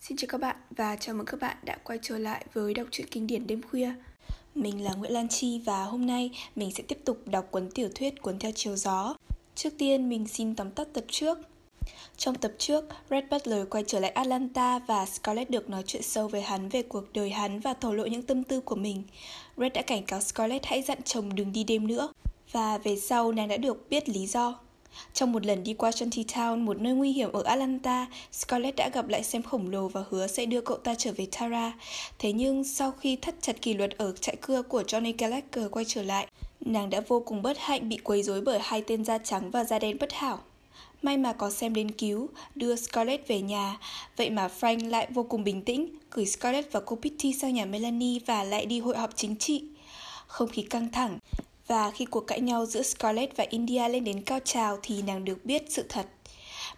Xin chào các bạn và chào mừng các bạn đã quay trở lại với đọc truyện kinh điển đêm khuya. Mình là Nguyễn Lan Chi và hôm nay mình sẽ tiếp tục đọc cuốn tiểu thuyết Cuốn theo chiều gió. Trước tiên mình xin tóm tắt tập trước. Trong tập trước, Red Butler quay trở lại Atlanta và Scarlett được nói chuyện sâu với hắn, về cuộc đời hắn và thổ lộ những tâm tư của mình. Red đã cảnh cáo Scarlett hãy dặn chồng đừng đi đêm nữa. Và về sau nàng đã được biết lý do. Trong một lần đi qua Shantytown, một nơi nguy hiểm ở Atlanta, Scarlett đã gặp lại xem khổng lồ và hứa sẽ đưa cậu ta trở về Tara. Thế nhưng sau khi thắt chặt kỷ luật ở trại cưa của Johnny Gallagher quay trở lại, nàng đã vô cùng bất hạnh bị quấy rối bởi hai tên da trắng và da đen bất hảo. May mà có xem đến cứu, đưa Scarlett về nhà, vậy mà Frank lại vô cùng bình tĩnh, gửi Scarlett và cô Pitty sang nhà Melanie và lại đi hội họp chính trị. Không khí căng thẳng, và khi cuộc cãi nhau giữa Scarlett và India lên đến cao trào thì nàng được biết sự thật.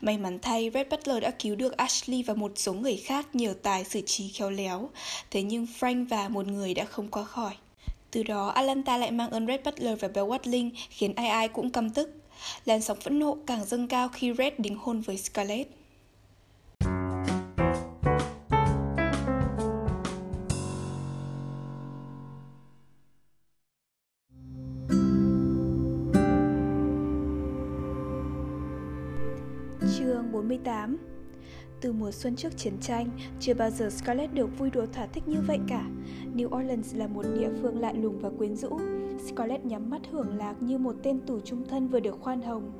May mắn thay, Red Butler đã cứu được Ashley và một số người khác nhờ tài xử trí khéo léo. Thế nhưng Frank và một người đã không qua khỏi. Từ đó, Atlanta lại mang ơn Red Butler và Bell Watling khiến ai ai cũng căm tức. Làn sóng phẫn nộ càng dâng cao khi Red đính hôn với Scarlett. Chương 48 Từ mùa xuân trước chiến tranh, chưa bao giờ Scarlett được vui đùa thỏa thích như vậy cả. New Orleans là một địa phương lạ lùng và quyến rũ. Scarlett nhắm mắt hưởng lạc như một tên tù trung thân vừa được khoan hồng.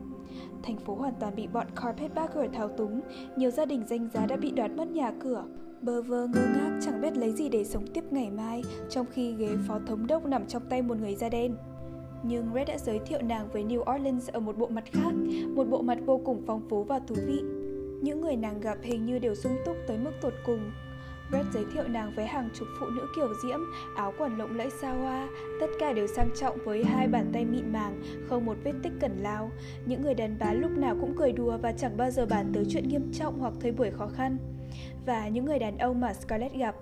Thành phố hoàn toàn bị bọn Carpetbagger thao túng, nhiều gia đình danh giá đã bị đoạt mất nhà cửa. Bơ vơ ngơ ngác chẳng biết lấy gì để sống tiếp ngày mai, trong khi ghế phó thống đốc nằm trong tay một người da đen. Nhưng Red đã giới thiệu nàng với New Orleans ở một bộ mặt khác, một bộ mặt vô cùng phong phú và thú vị. Những người nàng gặp hình như đều sung túc tới mức tột cùng. Brett giới thiệu nàng với hàng chục phụ nữ kiểu diễm, áo quần lộng lẫy xa hoa, tất cả đều sang trọng với hai bàn tay mịn màng, không một vết tích cẩn lao. Những người đàn bà lúc nào cũng cười đùa và chẳng bao giờ bàn tới chuyện nghiêm trọng hoặc thời buổi khó khăn. Và những người đàn ông mà Scarlett gặp,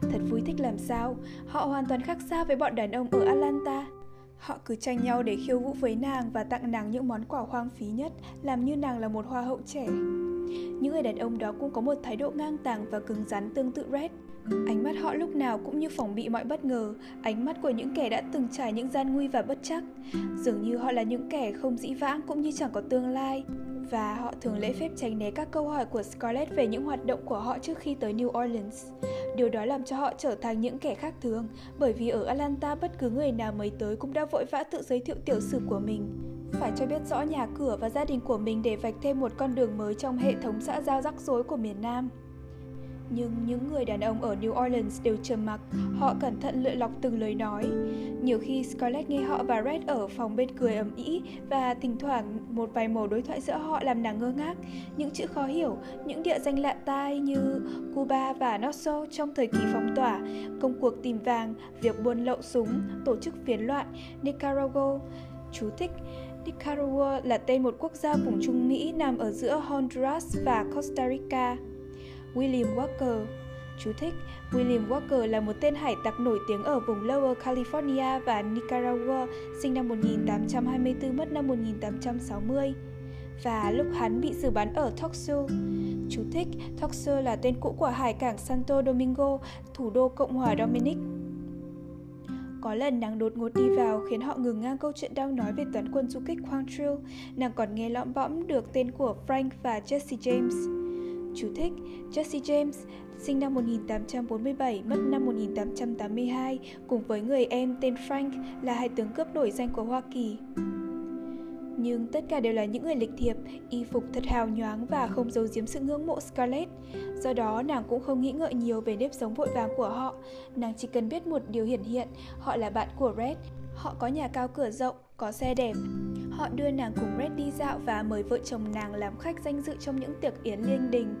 thật vui thích làm sao, họ hoàn toàn khác xa với bọn đàn ông ở Atlanta. Họ cứ tranh nhau để khiêu vũ với nàng và tặng nàng những món quà hoang phí nhất, làm như nàng là một hoa hậu trẻ. Những người đàn ông đó cũng có một thái độ ngang tàng và cứng rắn tương tự Red. Ánh mắt họ lúc nào cũng như phòng bị mọi bất ngờ, ánh mắt của những kẻ đã từng trải những gian nguy và bất chắc. Dường như họ là những kẻ không dĩ vãng cũng như chẳng có tương lai. Và họ thường lễ phép tránh né các câu hỏi của Scarlett về những hoạt động của họ trước khi tới New Orleans. Điều đó làm cho họ trở thành những kẻ khác thường, bởi vì ở Atlanta bất cứ người nào mới tới cũng đã vội vã tự giới thiệu tiểu sử của mình. Phải cho biết rõ nhà cửa và gia đình của mình để vạch thêm một con đường mới trong hệ thống xã giao rắc rối của miền Nam. Nhưng những người đàn ông ở New Orleans đều trầm mặc, họ cẩn thận lựa lọc từng lời nói. Nhiều khi Scarlett nghe họ và Red ở phòng bên cười ầm ĩ và thỉnh thoảng một vài mẩu đối thoại giữa họ làm nàng ngơ ngác. Những chữ khó hiểu, những địa danh lạ tai như Cuba và Nassau trong thời kỳ phong tỏa, công cuộc tìm vàng, việc buôn lậu súng, tổ chức phiến loạn, Nicaragua. Chú thích Nicaragua là tên một quốc gia vùng Trung Mỹ nằm ở giữa Honduras và Costa Rica. William Walker Chú thích, William Walker là một tên hải tặc nổi tiếng ở vùng Lower California và Nicaragua, sinh năm 1824, mất năm 1860. Và lúc hắn bị xử bắn ở Toxu. Chú thích, Toxu là tên cũ của hải cảng Santo Domingo, thủ đô Cộng hòa Dominic. Có lần nàng đột ngột đi vào khiến họ ngừng ngang câu chuyện đang nói về toán quân du kích Quantrill. Nàng còn nghe lõm bõm được tên của Frank và Jesse James. Chú thích Jesse James, sinh năm 1847, mất năm 1882, cùng với người em tên Frank là hai tướng cướp nổi danh của Hoa Kỳ. Nhưng tất cả đều là những người lịch thiệp, y phục thật hào nhoáng và không giấu giếm sự ngưỡng mộ Scarlett. Do đó, nàng cũng không nghĩ ngợi nhiều về nếp sống vội vàng của họ. Nàng chỉ cần biết một điều hiển hiện, họ là bạn của Red. Họ có nhà cao cửa rộng, có xe đẹp. Họ đưa nàng cùng Red đi dạo và mời vợ chồng nàng làm khách danh dự trong những tiệc yến liên đình.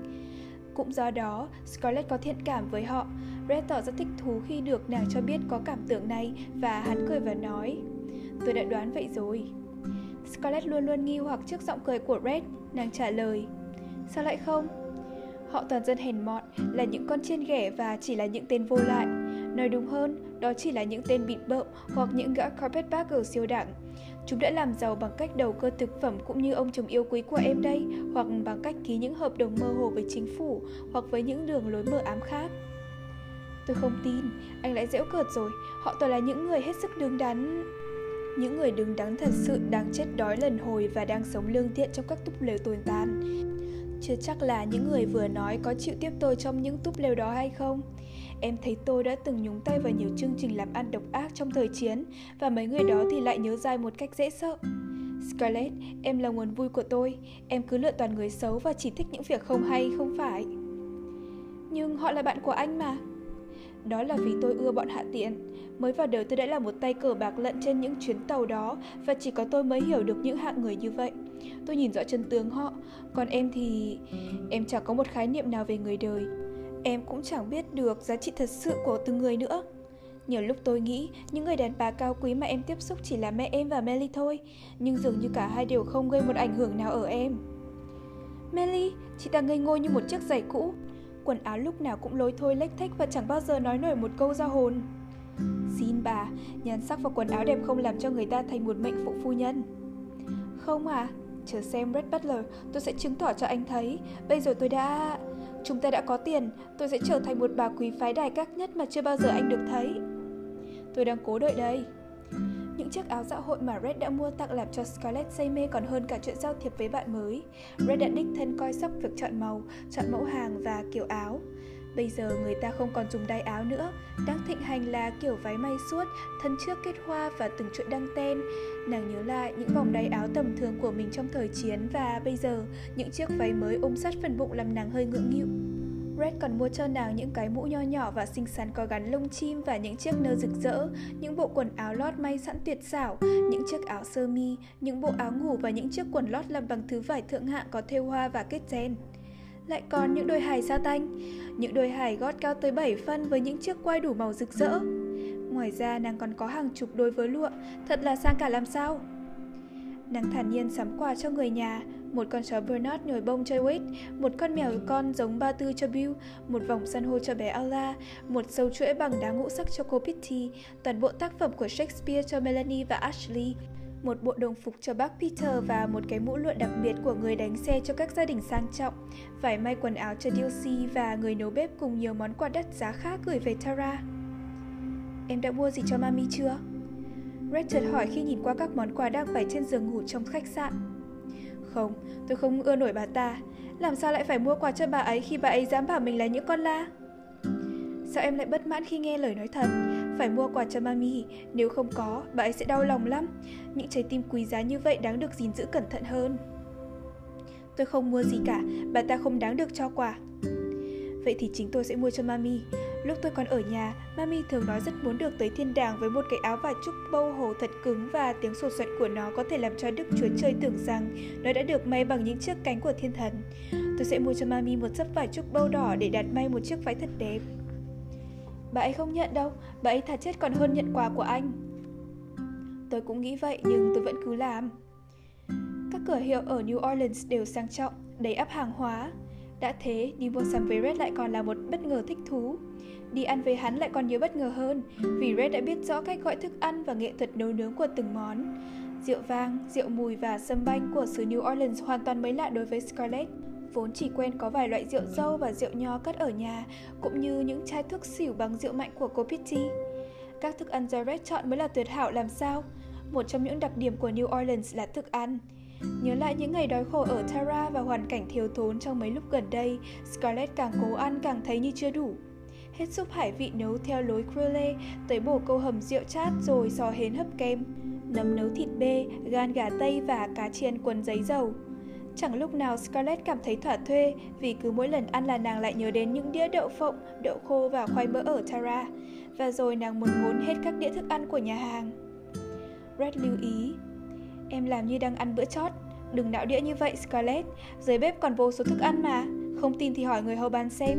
Cũng do đó, Scarlett có thiện cảm với họ. Red tỏ ra thích thú khi được nàng cho biết có cảm tưởng này và hắn cười và nói Tôi đã đoán vậy rồi. Scarlett luôn luôn nghi hoặc trước giọng cười của Red, nàng trả lời Sao lại không? Họ toàn dân hèn mọn, là những con chiên ghẻ và chỉ là những tên vô lại. Nói đúng hơn, đó chỉ là những tên bịt bợm hoặc những gã carpetbagger siêu đẳng. Chúng đã làm giàu bằng cách đầu cơ thực phẩm cũng như ông chồng yêu quý của em đây, hoặc bằng cách ký những hợp đồng mơ hồ với chính phủ, hoặc với những đường lối mờ ám khác. Tôi không tin, anh lại dễu cợt rồi, họ toàn là những người hết sức đứng đắn. Những người đứng đắn thật sự đang chết đói lần hồi và đang sống lương thiện trong các túp lều tồi tàn. Chưa chắc là những người vừa nói có chịu tiếp tôi trong những túp lều đó hay không. Em thấy tôi đã từng nhúng tay vào nhiều chương trình làm ăn độc ác trong thời chiến và mấy người đó thì lại nhớ dai một cách dễ sợ. Scarlett, em là nguồn vui của tôi. Em cứ lựa toàn người xấu và chỉ thích những việc không hay, không phải. Nhưng họ là bạn của anh mà. Đó là vì tôi ưa bọn hạ tiện. Mới vào đời tôi đã là một tay cờ bạc lận trên những chuyến tàu đó và chỉ có tôi mới hiểu được những hạng người như vậy. Tôi nhìn rõ chân tướng họ, còn em thì... Em chẳng có một khái niệm nào về người đời. Em cũng chẳng biết được giá trị thật sự của từng người nữa. Nhiều lúc tôi nghĩ những người đàn bà cao quý mà em tiếp xúc chỉ là mẹ em và Melly thôi, nhưng dường như cả hai đều không gây một ảnh hưởng nào ở em. Melly, chị ta ngây ngô như một chiếc giày cũ, quần áo lúc nào cũng lối thôi lếch thách và chẳng bao giờ nói nổi một câu ra hồn. Xin bà, nhan sắc và quần áo đẹp không làm cho người ta thành một mệnh phụ phu nhân. Không à, chờ xem Red Butler, tôi sẽ chứng tỏ cho anh thấy. Bây giờ tôi đã... Chúng ta đã có tiền, tôi sẽ trở thành một bà quý phái đài các nhất mà chưa bao giờ anh được thấy. Tôi đang cố đợi đây. Những chiếc áo dạ hội mà Red đã mua tặng làm cho Scarlett say mê còn hơn cả chuyện giao thiệp với bạn mới. Red đã đích thân coi sóc việc chọn màu, chọn mẫu hàng và kiểu áo. Bây giờ người ta không còn dùng đai áo nữa, đang thịnh hành là kiểu váy may suốt, thân trước kết hoa và từng chuỗi đăng ten. Nàng nhớ lại những vòng đai áo tầm thường của mình trong thời chiến và bây giờ những chiếc váy mới ôm sát phần bụng làm nàng hơi ngượng nghịu. Red còn mua cho nàng những cái mũ nho nhỏ và xinh xắn có gắn lông chim và những chiếc nơ rực rỡ, những bộ quần áo lót may sẵn tuyệt xảo, những chiếc áo sơ mi, những bộ áo ngủ và những chiếc quần lót làm bằng thứ vải thượng hạng có thêu hoa và kết gen. Lại còn những đôi hài sa tanh, những đôi hài gót cao tới 7 phân với những chiếc quai đủ màu rực rỡ. Ngoài ra nàng còn có hàng chục đôi vớ lụa, thật là sang cả làm sao. Nàng thản nhiên sắm quà cho người nhà, một con chó Bernard nhồi bông cho Wade, một con mèo con giống ba tư cho Bill, một vòng san hô cho bé Ella, một sâu chuỗi bằng đá ngũ sắc cho cô Pitty, toàn bộ tác phẩm của Shakespeare cho Melanie và Ashley, một bộ đồng phục cho bác Peter và một cái mũ lụa đặc biệt của người đánh xe cho các gia đình sang trọng, vải may quần áo cho Dilsey và người nấu bếp cùng nhiều món quà đắt giá khác gửi về Tara. Em đã mua gì cho mami chưa? Richard hỏi khi nhìn qua các món quà đang bày trên giường ngủ trong khách sạn. Không, tôi không ưa nổi bà ta. Làm sao lại phải mua quà cho bà ấy khi bà ấy dám bảo mình là những con la? Sao em lại bất mãn khi nghe lời nói thật? Phải mua quà cho mami, nếu không có, bà ấy sẽ đau lòng lắm. Những trái tim quý giá như vậy đáng được gìn giữ cẩn thận hơn. Tôi không mua gì cả, bà ta không đáng được cho quà. Vậy thì chính tôi sẽ mua cho mami. Lúc tôi còn ở nhà, mami thường nói rất muốn được tới thiên đàng với một cái áo và trúc bâu hồ thật cứng và tiếng sột soạt của nó có thể làm cho Đức Chúa Trời tưởng rằng nó đã được may bằng những chiếc cánh của thiên thần. Tôi sẽ mua cho mami một sấp vải trúc bâu đỏ để đặt may một chiếc váy thật đẹp. Bà ấy không nhận đâu, bà ấy thà chết còn hơn nhận quà của anh. Tôi cũng nghĩ vậy nhưng tôi vẫn cứ làm. Các cửa hiệu ở New Orleans đều sang trọng, đầy ắp hàng hóa. Đã thế, đi mua sắm với Red lại còn là một bất ngờ thích thú. Đi ăn với hắn lại còn nhiều bất ngờ hơn, vì Red đã biết rõ cách gọi thức ăn và nghệ thuật nấu nướng của từng món. Rượu vang, rượu mùi và sâm banh của xứ New Orleans hoàn toàn mới lạ đối với Scarlett. Vốn chỉ quen có vài loại rượu dâu và rượu nho cất ở nhà, cũng như những chai thuốc xỉu bằng rượu mạnh của cô Pitty. Các thức ăn Jared chọn mới là tuyệt hảo làm sao. Một trong những đặc điểm của New Orleans là thức ăn. Nhớ lại những ngày đói khổ ở Tara và hoàn cảnh thiếu thốn trong mấy lúc gần đây, Scarlett càng cố ăn càng thấy như chưa đủ. Hết súp hải vị nấu theo lối Creole, tới bổ câu hầm rượu chát rồi sò hến hấp kem, nấm nấu thịt bê, gan gà tây và cá chiên quần giấy dầu. Chẳng lúc nào Scarlett cảm thấy thỏa thuê vì cứ mỗi lần ăn là nàng lại nhớ đến những đĩa đậu phộng, đậu khô và khoai mỡ ở Tara. Và rồi nàng muốn ngốn hết các đĩa thức ăn của nhà hàng. Red lưu ý, Em làm như đang ăn bữa chót. Đừng đạo đĩa như vậy Scarlett, dưới bếp còn vô số thức ăn mà. Không tin thì hỏi người hầu bàn xem.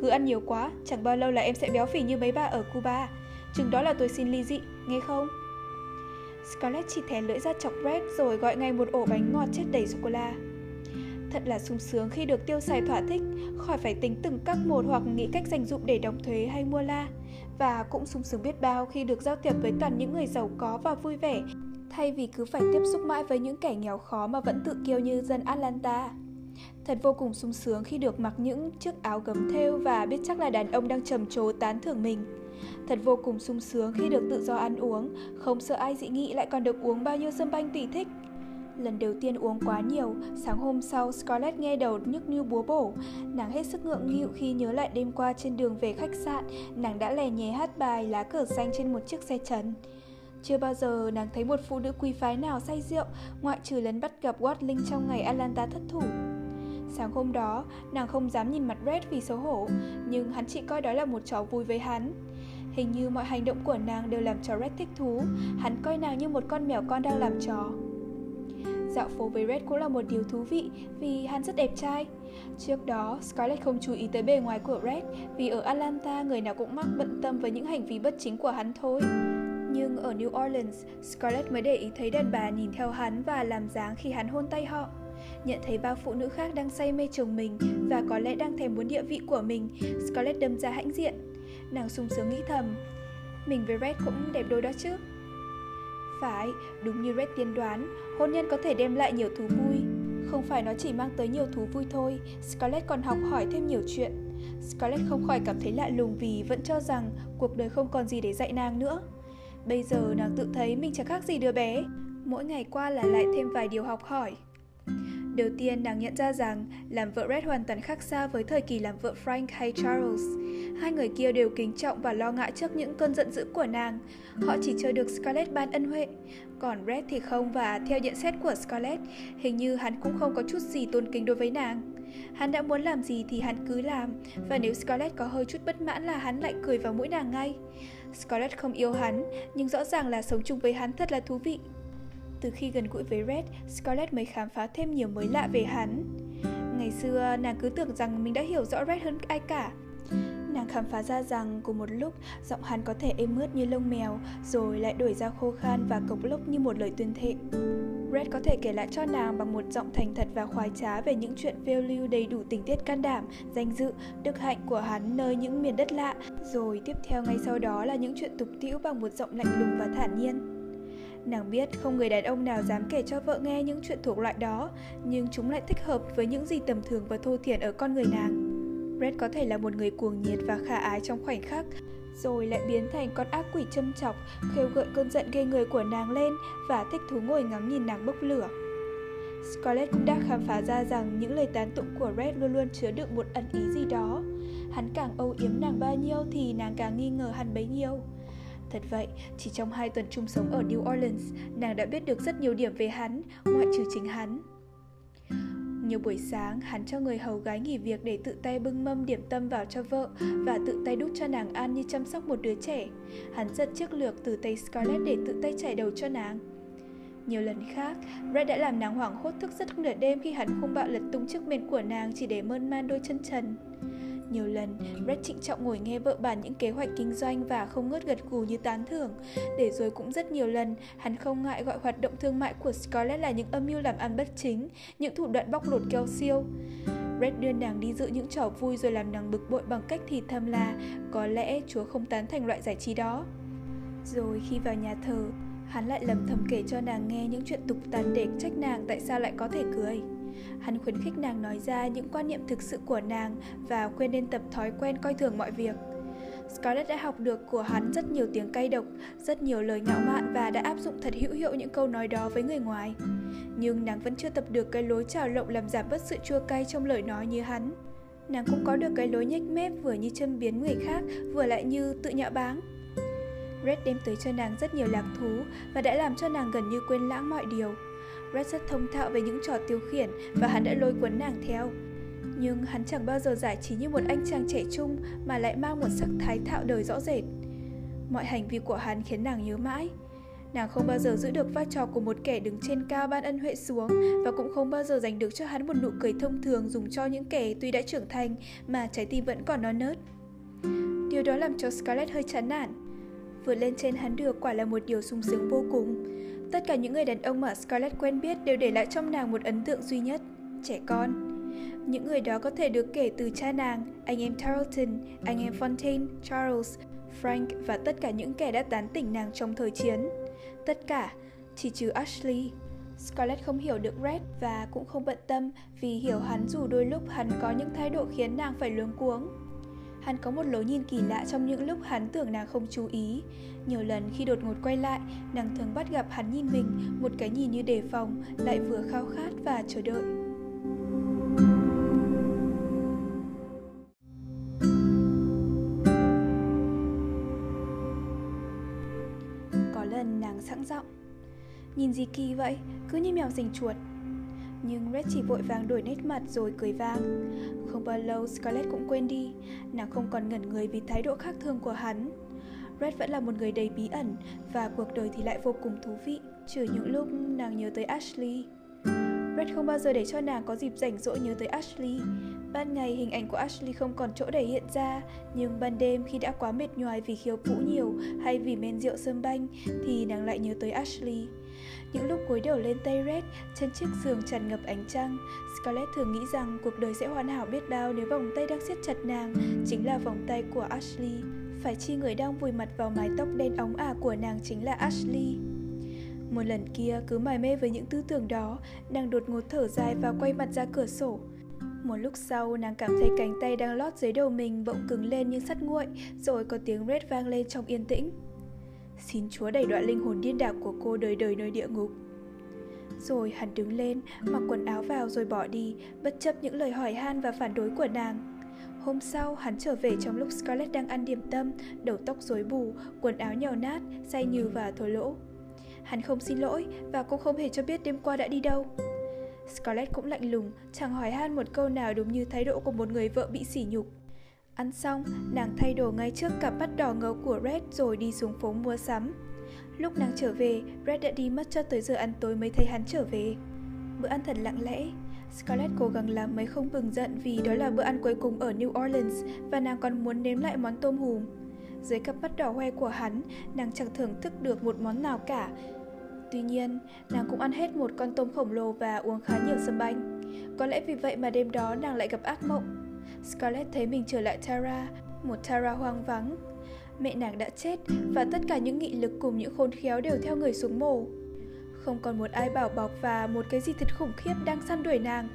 Cứ ăn nhiều quá, chẳng bao lâu là em sẽ béo phì như mấy bà ở Cuba. Chừng đó là tôi xin ly dị, nghe không? Scarlett chỉ thè lưỡi ra chọc Red rồi gọi ngay một ổ bánh ngọt chất đầy sô-cô-la. Thật là sung sướng khi được tiêu xài thỏa thích, khỏi phải tính từng các một hoặc nghĩ cách dành dụng để đóng thuế hay mua la. Và cũng sung sướng biết bao khi được giao tiếp với toàn những người giàu có và vui vẻ, thay vì cứ phải tiếp xúc mãi với những kẻ nghèo khó mà vẫn tự kiêu như dân Atlanta. Thật vô cùng sung sướng khi được mặc những chiếc áo gấm thêu và biết chắc là đàn ông đang trầm trồ tán thưởng mình. Thật vô cùng sung sướng khi được tự do ăn uống, không sợ ai dị nghị lại còn được uống bao nhiêu sâm banh tùy thích. Lần đầu tiên uống quá nhiều, sáng hôm sau Scarlett nghe đầu nhức như búa bổ. Nàng hết sức ngượng nghịu khi nhớ lại đêm qua trên đường về khách sạn, nàng đã lè nhè hát bài lá cờ xanh trên một chiếc xe trần. Chưa bao giờ nàng thấy một phụ nữ quý phái nào say rượu, ngoại trừ lần bắt gặp Watling trong ngày Atlanta thất thủ. Sáng hôm đó, nàng không dám nhìn mặt Red vì xấu hổ, nhưng hắn chỉ coi đó là một trò vui với hắn. Hình như mọi hành động của nàng đều làm cho Red thích thú, hắn coi nàng như một con mèo con đang làm trò. Dạo phố với Red cũng là một điều thú vị vì hắn rất đẹp trai. Trước đó, Scarlett không chú ý tới bề ngoài của Red vì ở Atlanta người nào cũng mắc bận tâm với những hành vi bất chính của hắn thôi. Nhưng ở New Orleans, Scarlett mới để ý thấy đàn bà nhìn theo hắn và làm dáng khi hắn hôn tay họ. Nhận thấy bao phụ nữ khác đang say mê chồng mình và có lẽ đang thèm muốn địa vị của mình, Scarlett đâm ra hãnh diện. Nàng sung sướng nghĩ thầm, mình với Red cũng đẹp đôi đó chứ. Phải, đúng như Red tiên đoán, hôn nhân có thể đem lại nhiều thú vui. Không phải nó chỉ mang tới nhiều thú vui thôi, Scarlett còn học hỏi thêm nhiều chuyện. Scarlett không khỏi cảm thấy lạ lùng vì vẫn cho rằng cuộc đời không còn gì để dạy nàng nữa. Bây giờ nàng tự thấy mình chẳng khác gì đứa bé. Mỗi ngày qua là lại thêm vài điều học hỏi. Đầu tiên, nàng nhận ra rằng làm vợ Red hoàn toàn khác xa với thời kỳ làm vợ Frank hay Charles. Hai người kia đều kính trọng và lo ngại trước những cơn giận dữ của nàng. Họ chỉ chờ được Scarlett ban ân huệ. Còn Red thì không và theo nhận xét của Scarlett, hình như hắn cũng không có chút gì tôn kính đối với nàng. Hắn đã muốn làm gì thì hắn cứ làm, và nếu Scarlett có hơi chút bất mãn là hắn lại cười vào mũi nàng ngay. Scarlett không yêu hắn, nhưng rõ ràng là sống chung với hắn thật là thú vị. Từ khi gần gũi với Red, Scarlett mới khám phá thêm nhiều mới lạ về hắn. Ngày xưa, nàng cứ tưởng rằng mình đã hiểu rõ Red hơn ai cả. Nàng khám phá ra rằng cùng một lúc giọng hắn có thể êm mướt như lông mèo, rồi lại đổi ra khô khan và cộc lốc như một lời tuyên thệ. Red có thể kể lại cho nàng bằng một giọng thành thật và khoái trá về những chuyện phiêu lưu đầy đủ tình tiết can đảm, danh dự, đức hạnh của hắn nơi những miền đất lạ, rồi tiếp theo ngay sau đó là những chuyện tục tĩu bằng một giọng lạnh lùng và thản nhiên. Nàng biết không người đàn ông nào dám kể cho vợ nghe những chuyện thuộc loại đó, nhưng chúng lại thích hợp với những gì tầm thường và thô thiển ở con người nàng. Red có thể là một người cuồng nhiệt và khả ái trong khoảnh khắc, rồi lại biến thành con ác quỷ châm chọc, khêu gợi cơn giận ghê người của nàng lên và thích thú ngồi ngắm nhìn nàng bốc lửa. Scarlett cũng đã khám phá ra rằng những lời tán tụng của Red luôn luôn chứa đựng một ẩn ý gì đó. Hắn càng âu yếm nàng bao nhiêu thì nàng càng nghi ngờ hắn bấy nhiêu. Thật vậy, chỉ trong hai tuần chung sống ở New Orleans, nàng đã biết được rất nhiều điểm về hắn, ngoại trừ chính hắn. Nhiều buổi sáng, hắn cho người hầu gái nghỉ việc để tự tay bưng mâm điểm tâm vào cho vợ và tự tay đút cho nàng ăn như chăm sóc một đứa trẻ. Hắn giật chiếc lược từ tay Scarlett để tự tay chải đầu cho nàng. Nhiều lần khác, Red đã làm nàng hoảng hốt thức giấc nửa đêm khi hắn không bạo lật tung chiếc mền của nàng chỉ để mơn man đôi chân trần. Nhiều lần, Brett trịnh trọng ngồi nghe vợ bàn những kế hoạch kinh doanh và không ngớt gật gù như tán thưởng. Để rồi cũng rất nhiều lần, hắn không ngại gọi hoạt động thương mại của Scarlett là những âm mưu làm ăn bất chính, những thủ đoạn bóc lột keo siêu. Brett đưa nàng đi dự những trò vui rồi làm nàng bực bội bằng cách thì thầm là có lẽ Chúa không tán thành loại giải trí đó. Rồi khi vào nhà thờ, hắn lại lầm thầm kể cho nàng nghe những chuyện tục tàn để trách nàng tại sao lại có thể cười. Hắn khuyến khích nàng nói ra những quan niệm thực sự của nàng và khuyên nên tập thói quen coi thường mọi việc. Scarlett đã học được của hắn rất nhiều tiếng cay độc, rất nhiều lời ngạo mạn và đã áp dụng thật hữu hiệu những câu nói đó với người ngoài. Nhưng nàng vẫn chưa tập được cái lối trào lộng làm giảm bớt sự chua cay trong lời nói như hắn. Nàng cũng có được cái lối nhếch mép vừa như châm biến người khác, vừa lại như tự nhạo báng. Red đem tới cho nàng rất nhiều lạc thú và đã làm cho nàng gần như quên lãng mọi điều. Red rất thông thạo về những trò tiêu khiển và hắn đã lôi cuốn nàng theo. Nhưng hắn chẳng bao giờ giải trí như một anh chàng trẻ trung mà lại mang một sắc thái thạo đời rõ rệt. Mọi hành vi của hắn khiến nàng nhớ mãi. Nàng không bao giờ giữ được vai trò của một kẻ đứng trên cao ban ân huệ xuống và cũng không bao giờ dành được cho hắn một nụ cười thông thường dùng cho những kẻ tuy đã trưởng thành mà trái tim vẫn còn non nớt. Điều đó làm cho Scarlett hơi chán nản. Vượt lên trên hắn được quả là một điều sung sướng vô cùng. Tất cả những người đàn ông mà Scarlett quen biết đều để lại trong nàng một ấn tượng duy nhất. trẻ con. Những người đó có thể được kể từ cha nàng, anh em Tarleton, anh em Fontaine, Charles, Frank và tất cả những kẻ đã tán tỉnh nàng trong thời chiến. Tất cả, chỉ trừ Ashley. Scarlett không hiểu được Red và cũng không bận tâm vì hiểu hắn dù đôi lúc hắn có những thái độ khiến nàng phải luống cuống. Hắn có một lối nhìn kỳ lạ trong những lúc hắn tưởng nàng không chú ý. Nhiều lần khi đột ngột quay lại, nàng thường bắt gặp hắn nhìn mình, một cái nhìn như đề phòng, lại vừa khao khát và chờ đợi. Có lần nàng sẵn giọng Nhìn gì kỳ vậy, cứ như mèo rình chuột nhưng Red chỉ vội vàng đổi nét mặt rồi cười vang. Không bao lâu Scarlett cũng quên đi, nàng không còn ngẩn người vì thái độ khác thường của hắn. Red vẫn là một người đầy bí ẩn và cuộc đời thì lại vô cùng thú vị, trừ những lúc nàng nhớ tới Ashley. Red không bao giờ để cho nàng có dịp rảnh rỗi nhớ tới Ashley. Ban ngày hình ảnh của Ashley không còn chỗ để hiện ra, nhưng ban đêm khi đã quá mệt nhoài vì khiêu vũ nhiều hay vì men rượu sâm banh thì nàng lại nhớ tới Ashley. Những lúc cúi đầu lên tay Red, trên chiếc giường tràn ngập ánh trăng, Scarlett thường nghĩ rằng cuộc đời sẽ hoàn hảo biết bao nếu vòng tay đang siết chặt nàng chính là vòng tay của Ashley. Phải chi người đang vùi mặt vào mái tóc đen óng ả của nàng chính là Ashley. Một lần kia cứ mải mê với những tư tưởng đó, nàng đột ngột thở dài và quay mặt ra cửa sổ. Một lúc sau, nàng cảm thấy cánh tay đang lót dưới đầu mình bỗng cứng lên như sắt nguội, rồi có tiếng Red vang lên trong yên tĩnh. Xin Chúa đẩy đoạn linh hồn điên đảo của cô đời đời nơi địa ngục. Rồi hắn đứng lên, mặc quần áo vào rồi bỏ đi, bất chấp những lời hỏi han và phản đối của nàng. Hôm sau, hắn trở về trong lúc Scarlett đang ăn điểm tâm, đầu tóc rối bù, quần áo nhào nát, say nhừ và thối lỗ. Hắn không xin lỗi và cũng không hề cho biết đêm qua đã đi đâu. Scarlett cũng lạnh lùng, chẳng hỏi han một câu nào đúng như thái độ của một người vợ bị sỉ nhục. Ăn xong, nàng thay đồ ngay trước cặp mắt đỏ ngầu của Red rồi đi xuống phố mua sắm. Lúc nàng trở về, Red đã đi mất cho tới giờ ăn tối mới thấy hắn trở về. Bữa ăn thật lặng lẽ. Scarlett cố gắng làm mấy không bừng giận vì đó là bữa ăn cuối cùng ở New Orleans và nàng còn muốn nếm lại món tôm hùm. Dưới cặp mắt đỏ hoe của hắn, nàng chẳng thưởng thức được một món nào cả. Tuy nhiên, nàng cũng ăn hết một con tôm khổng lồ và uống khá nhiều sâm banh. Có lẽ vì vậy mà đêm đó nàng lại gặp ác mộng. Scarlett thấy mình trở lại Tara, một Tara hoang vắng. Mẹ nàng đã chết và tất cả những nghị lực cùng những khôn khéo đều theo người xuống mồ. Không còn một ai bảo bọc và một cái gì thật khủng khiếp đang săn đuổi nàng.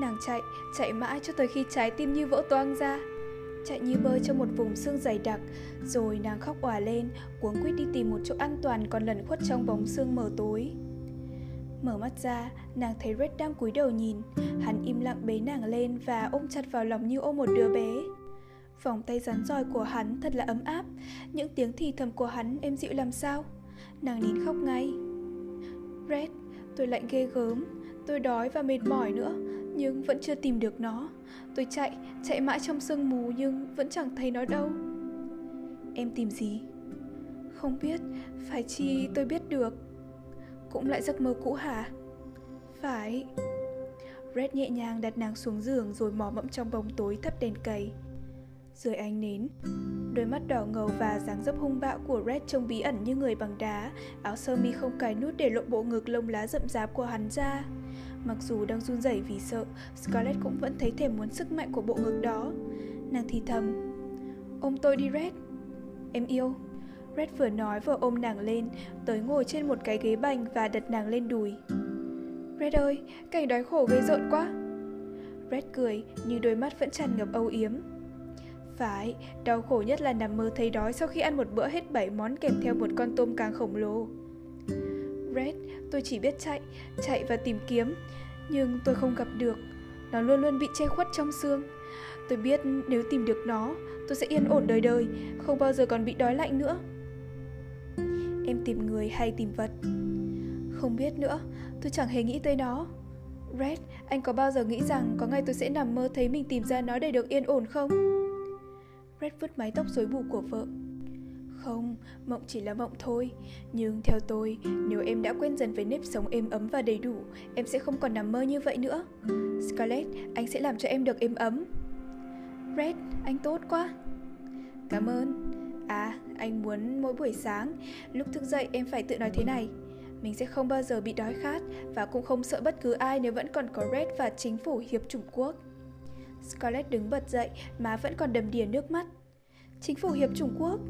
Nàng chạy, chạy mãi cho tới khi trái tim như vỡ toang ra. Chạy như bơi trong một vùng xương dày đặc, rồi nàng khóc òa lên, cuống quýt đi tìm một chỗ an toàn còn lẩn khuất trong bóng xương mờ tối. Mở mắt ra, nàng thấy Red đang cúi đầu nhìn. Hắn im lặng bế nàng lên và ôm chặt vào lòng như ôm một đứa bé. Vòng tay rắn roi của hắn thật là ấm áp. Những tiếng thì thầm của hắn êm dịu làm sao. Nàng nín khóc ngay. Red, tôi lạnh ghê gớm. Tôi đói và mệt mỏi nữa, nhưng vẫn chưa tìm được nó. Tôi chạy, chạy mãi trong sương mù nhưng vẫn chẳng thấy nó đâu. Em tìm gì? Không biết, phải chi tôi biết được cũng lại giấc mơ cũ hả? Phải. Red nhẹ nhàng đặt nàng xuống giường rồi mò mẫm trong bóng tối thắp đèn cầy. Dưới ánh nến, đôi mắt đỏ ngầu và dáng dấp hung bạo của Red trông bí ẩn như người bằng đá, áo sơ mi không cài nút để lộ bộ ngực lông lá rậm rạp của hắn ra. Mặc dù đang run rẩy vì sợ, Scarlett cũng vẫn thấy thèm muốn sức mạnh của bộ ngực đó. Nàng thì thầm, ôm tôi đi Red. Em yêu. Red vừa nói vừa ôm nàng lên, tới ngồi trên một cái ghế bành và đặt nàng lên đùi. Red ơi, cảnh đói khổ gây rợn quá. Red cười, nhưng đôi mắt vẫn tràn ngập âu yếm. Phải, đau khổ nhất là nằm mơ thấy đói sau khi ăn một bữa hết 7 món kèm theo một con tôm càng khổng lồ. Red, tôi chỉ biết chạy, chạy và tìm kiếm, nhưng tôi không gặp được. Nó luôn luôn bị che khuất trong xương. Tôi biết nếu tìm được nó, tôi sẽ yên ổn đời đời, không bao giờ còn bị đói lạnh nữa. Em tìm người hay tìm vật? Không biết nữa, tôi chẳng hề nghĩ tới nó. Red, anh có bao giờ nghĩ rằng có ngày tôi sẽ nằm mơ thấy mình tìm ra nó để được yên ổn không? Red vứt mái tóc rối bù của vợ. Không, mộng chỉ là mộng thôi. Nhưng theo tôi, nếu em đã quen dần với nếp sống êm ấm và đầy đủ, em sẽ không còn nằm mơ như vậy nữa. Scarlett, anh sẽ làm cho em được êm ấm. Red, anh tốt quá. Cảm ơn. À, anh muốn mỗi buổi sáng, lúc thức dậy em phải tự nói thế này. Mình sẽ không bao giờ bị đói khát và cũng không sợ bất cứ ai nếu vẫn còn có Red và chính phủ hiệp Trung quốc. Scarlett đứng bật dậy, má vẫn còn đầm đìa nước mắt. Chính phủ hiệp Trung quốc?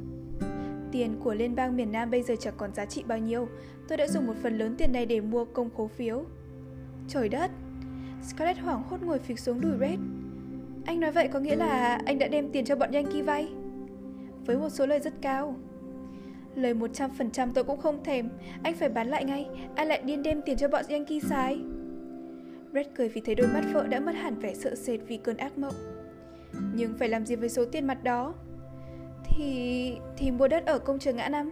Tiền của liên bang miền Nam bây giờ chẳng còn giá trị bao nhiêu. Tôi đã dùng một phần lớn tiền này để mua công khố phiếu. Trời đất! Scarlett hoảng hốt ngồi phịch xuống đùi Red. Anh nói vậy có nghĩa là anh đã đem tiền cho bọn Yankee vay? Với một số lời rất cao. Lời 100% tôi cũng không thèm Anh phải bán lại ngay Anh lại điên đem tiền cho bọn Yankee sai? Red cười vì thấy đôi mắt vợ đã mất hẳn vẻ sợ sệt vì cơn ác mộng Nhưng phải làm gì với số tiền mặt đó Thì... thì mua đất ở công trường ngã năm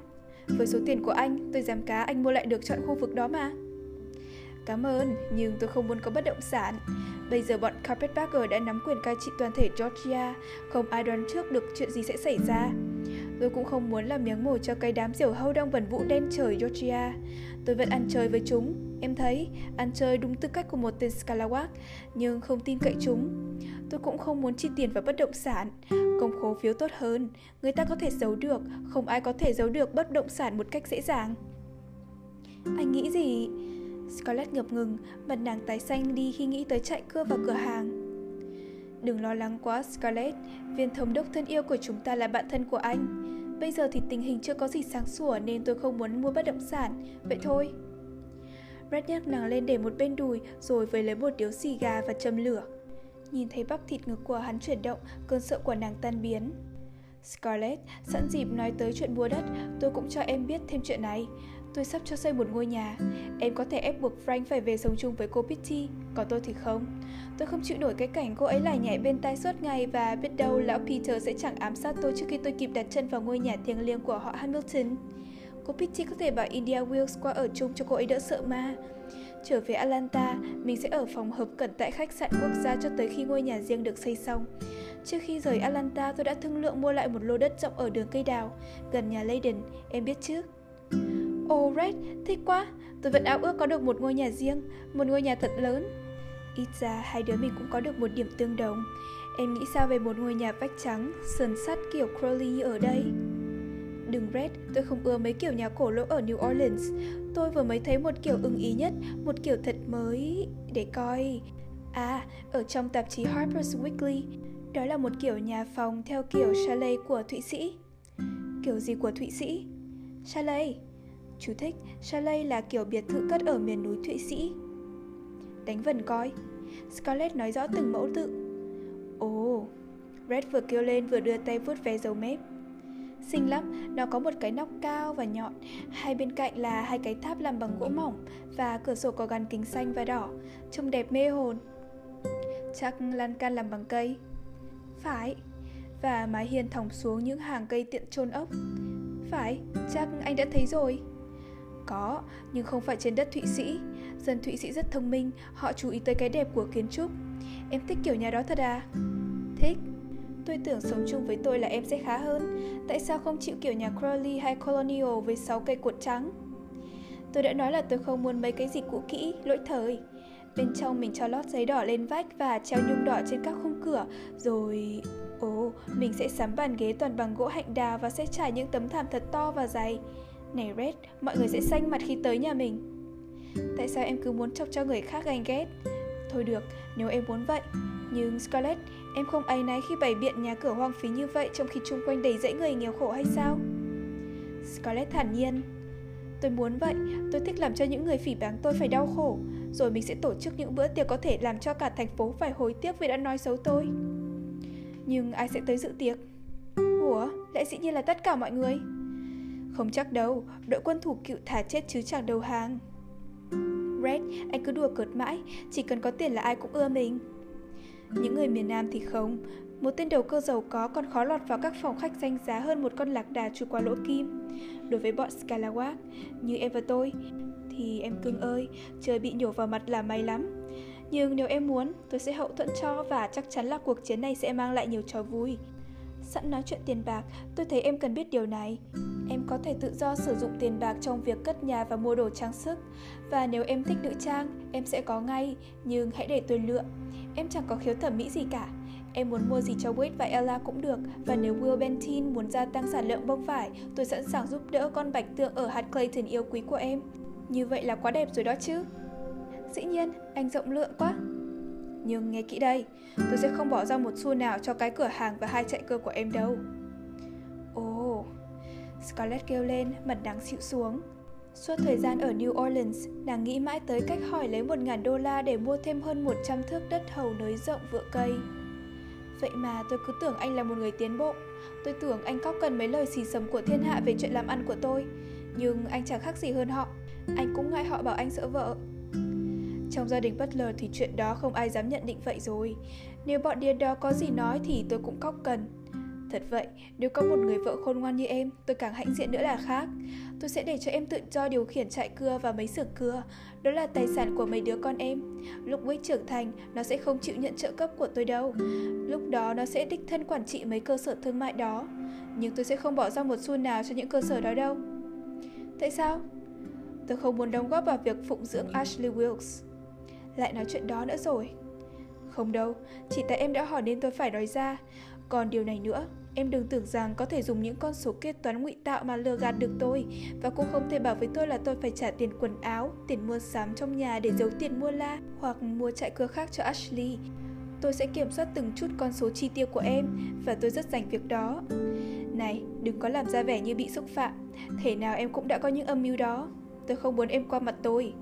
Với số tiền của anh Tôi dám cá anh mua lại được chọn khu vực đó mà Cảm ơn, nhưng tôi không muốn có bất động sản. Bây giờ bọn Carpetbagger đã nắm quyền cai trị toàn thể Georgia, không ai đoán trước được chuyện gì sẽ xảy ra. Tôi cũng không muốn làm miếng mồi cho cái đám diều hâu đang vần vũ đen trời Georgia. Tôi vẫn ăn chơi với chúng. Em thấy, ăn chơi đúng tư cách của một tên Scalawag, nhưng không tin cậy chúng. Tôi cũng không muốn chi tiền vào bất động sản. Công khố phiếu tốt hơn. Người ta có thể giấu được, không ai có thể giấu được bất động sản một cách dễ dàng. Anh nghĩ gì? Scarlett ngập ngừng, mặt nàng tái xanh đi khi nghĩ tới chạy cưa vào cửa hàng. Đừng lo lắng quá Scarlett, viên thống đốc thân yêu của chúng ta là bạn thân của anh. Bây giờ thì tình hình chưa có gì sáng sủa nên tôi không muốn mua bất động sản, vậy thôi. Brad nhắc nàng lên để một bên đùi rồi với lấy một điếu xì gà và châm lửa. Nhìn thấy bắp thịt ngực của hắn chuyển động, cơn sợ của nàng tan biến. Scarlett, sẵn dịp nói tới chuyện mua đất, tôi cũng cho em biết thêm chuyện này. Tôi sắp cho xây một ngôi nhà. Em có thể ép buộc Frank phải về sống chung với cô Pitty, còn tôi thì không. Tôi không chịu nổi cái cảnh cô ấy lải nhảy bên tai suốt ngày và biết đâu lão Peter sẽ chẳng ám sát tôi trước khi tôi kịp đặt chân vào ngôi nhà thiêng liêng của họ Hamilton. Cô Pitty có thể bảo India Wills qua ở chung cho cô ấy đỡ sợ ma. Trở về Atlanta, mình sẽ ở phòng hợp cẩn tại khách sạn quốc gia cho tới khi ngôi nhà riêng được xây xong. Trước khi rời Atlanta, tôi đã thương lượng mua lại một lô đất rộng ở đường cây đào, gần nhà Leyden, em biết chứ? Oh Red, thích quá, tôi vẫn ao ước có được một ngôi nhà riêng, một ngôi nhà thật lớn. Ít ra hai đứa mình cũng có được một điểm tương đồng. Em nghĩ sao về một ngôi nhà vách trắng, sườn sắt kiểu Crowley ở đây? Đừng Red, tôi không ưa mấy kiểu nhà cổ lỗ ở New Orleans. Tôi vừa mới thấy một kiểu ưng ý nhất, một kiểu thật mới... Để coi... À, ở trong tạp chí Harper's Weekly, đó là một kiểu nhà phòng theo kiểu chalet của Thụy Sĩ. Kiểu gì của Thụy Sĩ? Chalet. Chú thích, chalet là kiểu biệt thự cất ở miền núi Thụy Sĩ. Đánh vần coi. Scarlett nói rõ từng mẫu tự. Ồ, oh, Red vừa kêu lên vừa đưa tay vuốt ve dầu mép. Xinh lắm, nó có một cái nóc cao và nhọn, hai bên cạnh là hai cái tháp làm bằng gỗ mỏng và cửa sổ có gắn kính xanh và đỏ, trông đẹp mê hồn. Chắc lan can làm bằng cây. Phải. Và mái hiên thòng xuống những hàng cây tiện trôn ốc. Phải, chắc anh đã thấy rồi. Có, nhưng không phải trên đất Thụy Sĩ. Dân Thụy Sĩ rất thông minh, họ chú ý tới cái đẹp của kiến trúc. Em thích kiểu nhà đó thật à? Thích. Tôi tưởng sống chung với tôi là em sẽ khá hơn. Tại sao không chịu kiểu nhà Crowley hay Colonial với 6 cây cột trắng? Tôi đã nói là tôi không muốn mấy cái gì cũ kỹ, lỗi thời. Bên trong mình cho lót giấy đỏ lên vách và treo nhung đỏ trên các khung cửa, rồi... Ồ, mình sẽ sắm bàn ghế toàn bằng gỗ hạnh đào và sẽ trải những tấm thảm thật to và dày. Này Red, mọi người sẽ xanh mặt khi tới nhà mình. Tại sao em cứ muốn chọc cho người khác ganh ghét? Thôi được, nếu em muốn vậy. Nhưng Scarlett, em không áy náy khi bày biện nhà cửa hoang phí như vậy trong khi chung quanh đầy dãy người nghèo khổ hay sao? Scarlett thản nhiên. Tôi muốn vậy, tôi thích làm cho những người phỉ báng tôi phải đau khổ. Rồi mình sẽ tổ chức những bữa tiệc có thể làm cho cả thành phố phải hối tiếc vì đã nói xấu tôi. Nhưng ai sẽ tới dự tiệc? Ủa, lại dĩ nhiên là tất cả mọi người. Không chắc đâu, đội quân thủ cựu thả chết chứ chẳng đầu hàng. Red, anh cứ đùa cợt mãi, chỉ cần có tiền là ai cũng ưa mình. Những người miền Nam thì không, một tên đầu cơ giàu có còn khó lọt vào các phòng khách danh giá hơn một con lạc đà chui qua lỗ kim. Đối với bọn Scalawag, như em và tôi, thì em cưng ơi, trời bị nhổ vào mặt là may lắm. Nhưng nếu em muốn, tôi sẽ hậu thuẫn cho và chắc chắn là cuộc chiến này sẽ mang lại nhiều trò vui. Sẵn nói chuyện tiền bạc, tôi thấy em cần biết điều này. Em có thể tự do sử dụng tiền bạc trong việc cất nhà và mua đồ trang sức. Và nếu em thích nữ trang, em sẽ có ngay, nhưng hãy để tôi lựa. Em chẳng có khiếu thẩm mỹ gì cả. Em muốn mua gì cho Wade và Ella cũng được Và nếu Will Bentin muốn gia tăng sản lượng bông vải Tôi sẵn sàng giúp đỡ con bạch tượng ở hạt Clayton yêu quý của em Như vậy là quá đẹp rồi đó chứ Dĩ nhiên, anh rộng lượng quá nhưng nghe kỹ đây Tôi sẽ không bỏ ra một xu nào cho cái cửa hàng và hai chạy cơ của em đâu Ồ oh. Scarlett kêu lên, mặt đáng xịu xuống Suốt thời gian ở New Orleans, nàng nghĩ mãi tới cách hỏi lấy 1.000 đô la để mua thêm hơn 100 thước đất hầu nới rộng vựa cây. Vậy mà tôi cứ tưởng anh là một người tiến bộ. Tôi tưởng anh cóc cần mấy lời xì xầm của thiên hạ về chuyện làm ăn của tôi. Nhưng anh chẳng khác gì hơn họ. Anh cũng ngại họ bảo anh sợ vợ. Trong gia đình Butler thì chuyện đó không ai dám nhận định vậy rồi. Nếu bọn điên đó có gì nói thì tôi cũng cóc cần. Thật vậy, nếu có một người vợ khôn ngoan như em, tôi càng hãnh diện nữa là khác. Tôi sẽ để cho em tự do điều khiển chạy cưa và mấy xưởng cưa. Đó là tài sản của mấy đứa con em. Lúc Wick trưởng thành, nó sẽ không chịu nhận trợ cấp của tôi đâu. Lúc đó nó sẽ đích thân quản trị mấy cơ sở thương mại đó. Nhưng tôi sẽ không bỏ ra một xu nào cho những cơ sở đó đâu. Tại sao? Tôi không muốn đóng góp vào việc phụng dưỡng Ashley Wilkes. Lại nói chuyện đó nữa rồi. Không đâu, chỉ tại em đã hỏi nên tôi phải nói ra. Còn điều này nữa, em đừng tưởng rằng có thể dùng những con số kế toán ngụy tạo mà lừa gạt được tôi và cũng không thể bảo với tôi là tôi phải trả tiền quần áo, tiền mua sắm trong nhà để giấu tiền mua la hoặc mua chạy cưa khác cho Ashley. Tôi sẽ kiểm soát từng chút con số chi tiêu của em và tôi rất dành việc đó. Này, đừng có làm ra vẻ như bị xúc phạm. Thể nào em cũng đã có những âm mưu đó. Tôi không muốn em qua mặt tôi.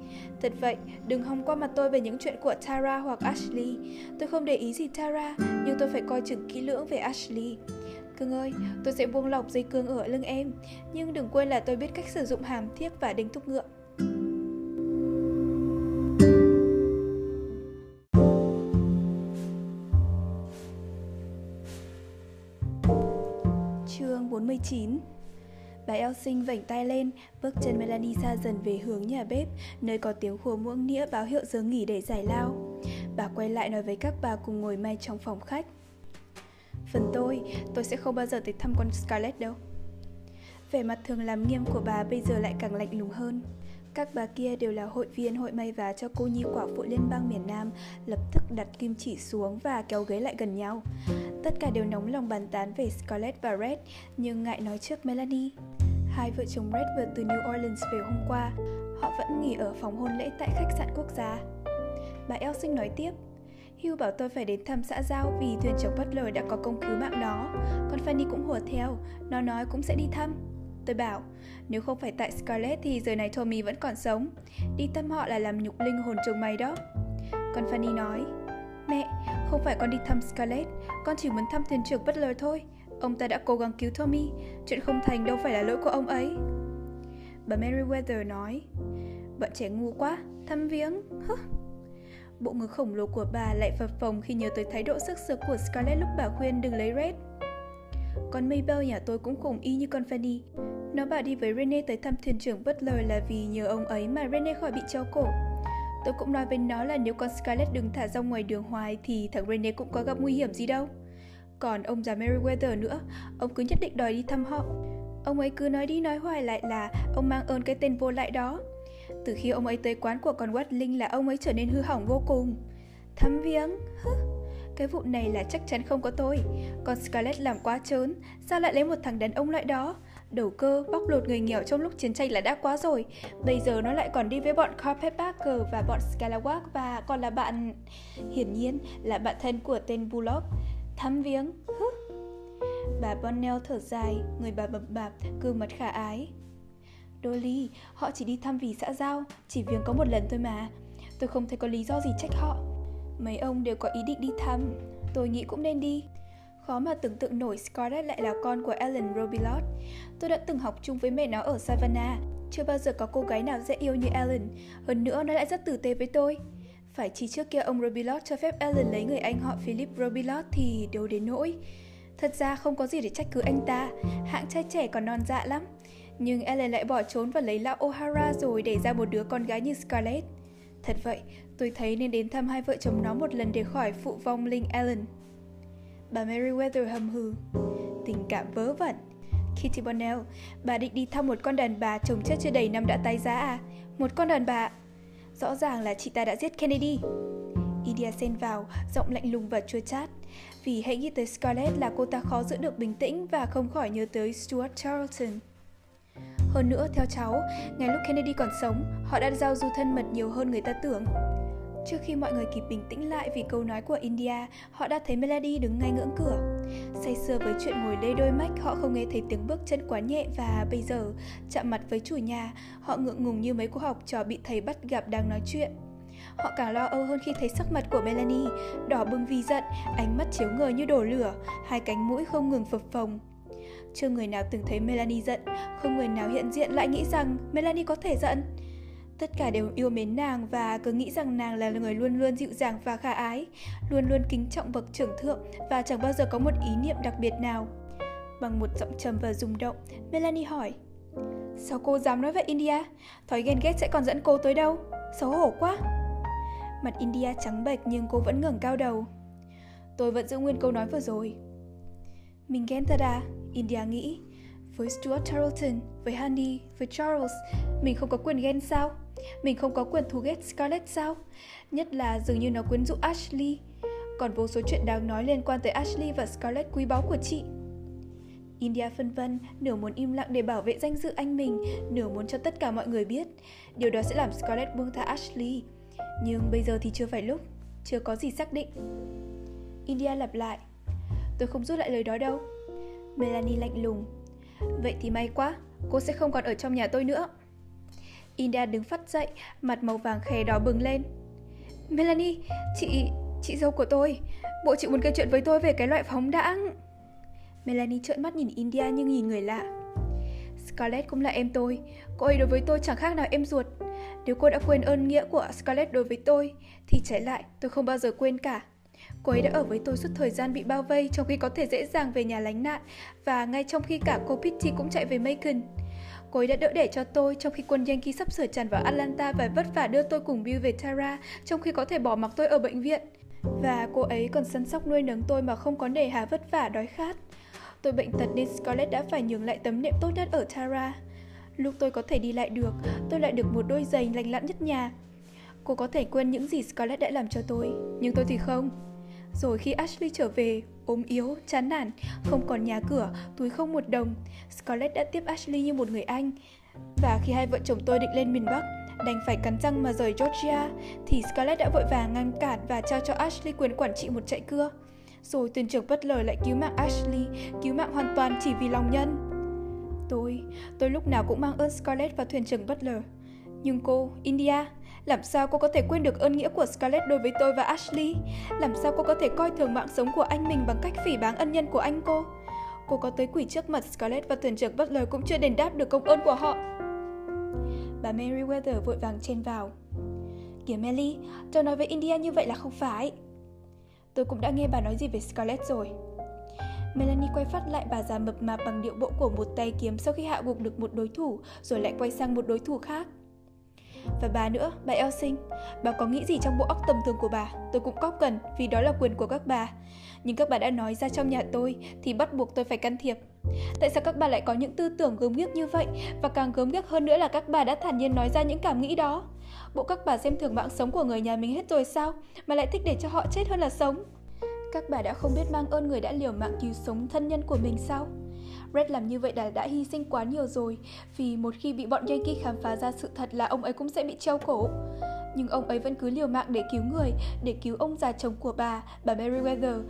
Thật vậy, đừng hòng qua mặt tôi về những chuyện của Tara hoặc Ashley. Tôi không để ý gì Tara, nhưng tôi phải coi chừng kỹ lưỡng về Ashley. Cưng ơi, tôi sẽ buông lỏng dây cương ở lưng em, nhưng đừng quên là tôi biết cách sử dụng hàm thiếc và đinh thúc ngựa. Chương 49 Bà Elsin vảnh tay lên, bước chân Melanie xa dần về hướng nhà bếp, nơi có tiếng khua muỗng nĩa báo hiệu giờ nghỉ để giải lao. Bà quay lại nói với các bà cùng ngồi may trong phòng khách. Phần tôi, tôi sẽ không bao giờ tới thăm con Scarlett đâu. Vẻ mặt thường làm nghiêm của bà bây giờ lại càng lạnh lùng hơn. Các bà kia đều là hội viên hội may vá cho cô nhi quả phụ liên bang miền Nam, lập tức đặt kim chỉ xuống và kéo ghế lại gần nhau. Tất cả đều nóng lòng bàn tán về Scarlett và Red, nhưng ngại nói trước Melanie. Hai vợ chồng Red vừa từ New Orleans về hôm qua, họ vẫn nghỉ ở phòng hôn lễ tại khách sạn quốc gia. Bà Elsing nói tiếp, Hugh bảo tôi phải đến thăm xã giao vì thuyền trưởng Butler đã có công cứu mạng nó, còn Fanny cũng hùa theo, nó nói cũng sẽ đi thăm. Tôi bảo, nếu không phải tại Scarlett thì giờ này Tommy vẫn còn sống. Đi thăm họ là làm nhục linh hồn chồng mày đó. Còn Fanny nói, Mẹ, không phải con đi thăm Scarlett, con chỉ muốn thăm thuyền trưởng Butler thôi. Ông ta đã cố gắng cứu Tommy, chuyện không thành đâu phải là lỗi của ông ấy. Bà Meriwether nói, Bọn trẻ ngu quá, thăm viếng, hứ. Bộ ngực khổng lồ của bà lại phập phồng khi nhớ tới thái độ sức sực của Scarlett lúc bà khuyên đừng lấy Red. Con Maybell nhà tôi cũng khủng y như con Fanny. Nó bảo đi với Rene tới thăm thuyền trưởng Butler là vì nhờ ông ấy mà Rene khỏi bị treo cổ. Tôi cũng nói với nó là nếu con Scarlett đừng thả ra ngoài đường hoài thì thằng Rene cũng có gặp nguy hiểm gì đâu. Còn ông già Meriwether nữa, ông cứ nhất định đòi đi thăm họ. Ông ấy cứ nói đi nói hoài lại là ông mang ơn cái tên vô lại đó. Từ khi ông ấy tới quán của con Watling là ông ấy trở nên hư hỏng vô cùng. Thăm viếng, hứ. Cái vụ này là chắc chắn không có tôi. Còn Scarlett làm quá trớn, sao lại lấy một thằng đàn ông loại đó? Đầu cơ, bóc lột người nghèo trong lúc chiến tranh là đã quá rồi. Bây giờ nó lại còn đi với bọn Carpetbagger và bọn Scalawag và còn là bạn... Hiển nhiên là bạn thân của tên Bullock. Thăm viếng, hứ. Bà Bonnell thở dài, người bà bập bạp, cư mặt khả ái. Dolly, họ chỉ đi thăm vì xã giao, chỉ viếng có một lần thôi mà. Tôi không thấy có lý do gì trách họ. Mấy ông đều có ý định đi thăm, tôi nghĩ cũng nên đi. Khó mà tưởng tượng nổi Scarlett lại là con của Ellen Robillard. Tôi đã từng học chung với mẹ nó ở Savannah. Chưa bao giờ có cô gái nào dễ yêu như Ellen. Hơn nữa nó lại rất tử tế với tôi. Phải chỉ trước kia ông Robillard cho phép Ellen lấy người anh họ Philip Robillard thì đều đến nỗi. Thật ra không có gì để trách cứ anh ta, hạng trai trẻ còn non dạ lắm. Nhưng Ellen lại bỏ trốn và lấy lão O'Hara rồi để ra một đứa con gái như Scarlett. Thật vậy, tôi thấy nên đến thăm hai vợ chồng nó một lần để khỏi phụ vong linh Ellen. Bà Meriwether hầm hừ. Tình cảm vớ vẩn. Kitty Bonnell, bà định đi thăm một con đàn bà chồng chết chưa đầy năm đã tái giá à? Một con đàn bà... Rõ ràng là chị ta đã giết Kennedy. Idia xen vào, giọng lạnh lùng và chua chát. Vì hãy nghĩ tới Scarlett là cô ta khó giữ được bình tĩnh và không khỏi nhớ tới Stuart Charlton. Hơn nữa, theo cháu, ngay lúc Kennedy còn sống, họ đã giao du thân mật nhiều hơn người ta tưởng. Trước khi mọi người kịp bình tĩnh lại vì câu nói của India, họ đã thấy Melody đứng ngay ngưỡng cửa. Say sưa với chuyện ngồi đây đôi mách, họ không nghe thấy tiếng bước chân quá nhẹ và bây giờ, chạm mặt với chủ nhà, họ ngượng ngùng như mấy cô học trò bị thầy bắt gặp đang nói chuyện. Họ càng lo âu hơn khi thấy sắc mặt của Melanie, đỏ bừng vì giận, ánh mắt chiếu ngời như đổ lửa, hai cánh mũi không ngừng phập phồng. Chưa người nào từng thấy Melanie giận, không người nào hiện diện lại nghĩ rằng Melanie có thể giận. Tất cả đều yêu mến nàng và cứ nghĩ rằng nàng là người luôn luôn dịu dàng và khả ái, luôn luôn kính trọng bậc trưởng thượng và chẳng bao giờ có một ý niệm đặc biệt nào. Bằng một giọng trầm và rung động, Melanie hỏi Sao cô dám nói vậy India? Thói ghen ghét sẽ còn dẫn cô tới đâu? Xấu hổ quá! Mặt India trắng bệch nhưng cô vẫn ngẩng cao đầu. Tôi vẫn giữ nguyên câu nói vừa rồi. Mình ghen thật à? India nghĩ. Với Stuart Tarleton, với Honey, với Charles, mình không có quyền ghen sao? Mình không có quyền thù ghét Scarlett sao? Nhất là dường như nó quyến rũ Ashley. Còn vô số chuyện đáng nói liên quan tới Ashley và Scarlett quý báu của chị. India phân vân, nửa muốn im lặng để bảo vệ danh dự anh mình, nửa muốn cho tất cả mọi người biết. Điều đó sẽ làm Scarlett buông tha Ashley. Nhưng bây giờ thì chưa phải lúc, chưa có gì xác định. India lặp lại. Tôi không rút lại lời đó đâu. Melanie lạnh lùng. Vậy thì may quá, cô sẽ không còn ở trong nhà tôi nữa. India đứng phát dậy, mặt màu vàng khè đỏ bừng lên. Melanie, chị... chị dâu của tôi. Bộ chị muốn kể chuyện với tôi về cái loại phóng đãng. Melanie trợn mắt nhìn India như nhìn người lạ. Scarlett cũng là em tôi. Cô ấy đối với tôi chẳng khác nào em ruột. Nếu cô đã quên ơn nghĩa của Scarlett đối với tôi, thì trái lại tôi không bao giờ quên cả. Cô ấy đã ở với tôi suốt thời gian bị bao vây trong khi có thể dễ dàng về nhà lánh nạn và ngay trong khi cả cô Pitty cũng chạy về Macon. Cô ấy đã đỡ đẻ cho tôi trong khi quân Yankee sắp sửa tràn vào Atlanta và vất vả đưa tôi cùng Bill về Tara trong khi có thể bỏ mặc tôi ở bệnh viện. Và cô ấy còn săn sóc nuôi nấng tôi mà không có nề hà vất vả đói khát. Tôi bệnh tật nên Scarlett đã phải nhường lại tấm nệm tốt nhất ở Tara. Lúc tôi có thể đi lại được, tôi lại được một đôi giày lành lặn nhất nhà. Cô có thể quên những gì Scarlett đã làm cho tôi, nhưng tôi thì không. Rồi khi Ashley trở về, ốm yếu, chán nản, không còn nhà cửa, túi không một đồng, Scarlett đã tiếp Ashley như một người anh. Và khi hai vợ chồng tôi định lên miền Bắc, đành phải cắn răng mà rời Georgia, thì Scarlett đã vội vàng ngăn cản và trao cho Ashley quyền quản trị một chạy cưa. Rồi tuyển trưởng Butler lại cứu mạng Ashley, cứu mạng hoàn toàn chỉ vì lòng nhân. Tôi, tôi lúc nào cũng mang ơn Scarlett và thuyền trưởng Butler. Nhưng cô, India, làm sao cô có thể quên được ơn nghĩa của Scarlett đối với tôi và Ashley? Làm sao cô có thể coi thường mạng sống của anh mình bằng cách phỉ báng ân nhân của anh cô? Cô có tới quỷ trước mặt Scarlett và thuyền trưởng bất lời cũng chưa đền đáp được công ơn của họ. Bà Meriwether vội vàng chen vào. Kìa Melly, tôi nói với India như vậy là không phải. Tôi cũng đã nghe bà nói gì về Scarlett rồi. Melanie quay phát lại bà già mập mạp bằng điệu bộ của một tay kiếm sau khi hạ gục được một đối thủ, rồi lại quay sang một đối thủ khác. Và bà nữa, bà Elsing, bà có nghĩ gì trong bộ óc tầm thường của bà? Tôi cũng có cần, vì đó là quyền của các bà. Nhưng các bà đã nói ra trong nhà tôi, thì bắt buộc tôi phải can thiệp. Tại sao các bà lại có những tư tưởng gớm ghiếc như vậy? Và càng gớm ghiếc hơn nữa là các bà đã thản nhiên nói ra những cảm nghĩ đó. Bộ các bà xem thường mạng sống của người nhà mình hết rồi sao? Mà lại thích để cho họ chết hơn là sống? Các bà đã không biết mang ơn người đã liều mạng cứu sống thân nhân của mình sao? Red làm như vậy đã đã hy sinh quá nhiều rồi. Vì một khi bị bọn Yankee khám phá ra sự thật là ông ấy cũng sẽ bị treo cổ. Nhưng ông ấy vẫn cứ liều mạng để cứu người Để cứu ông già chồng của bà, bà Meriwether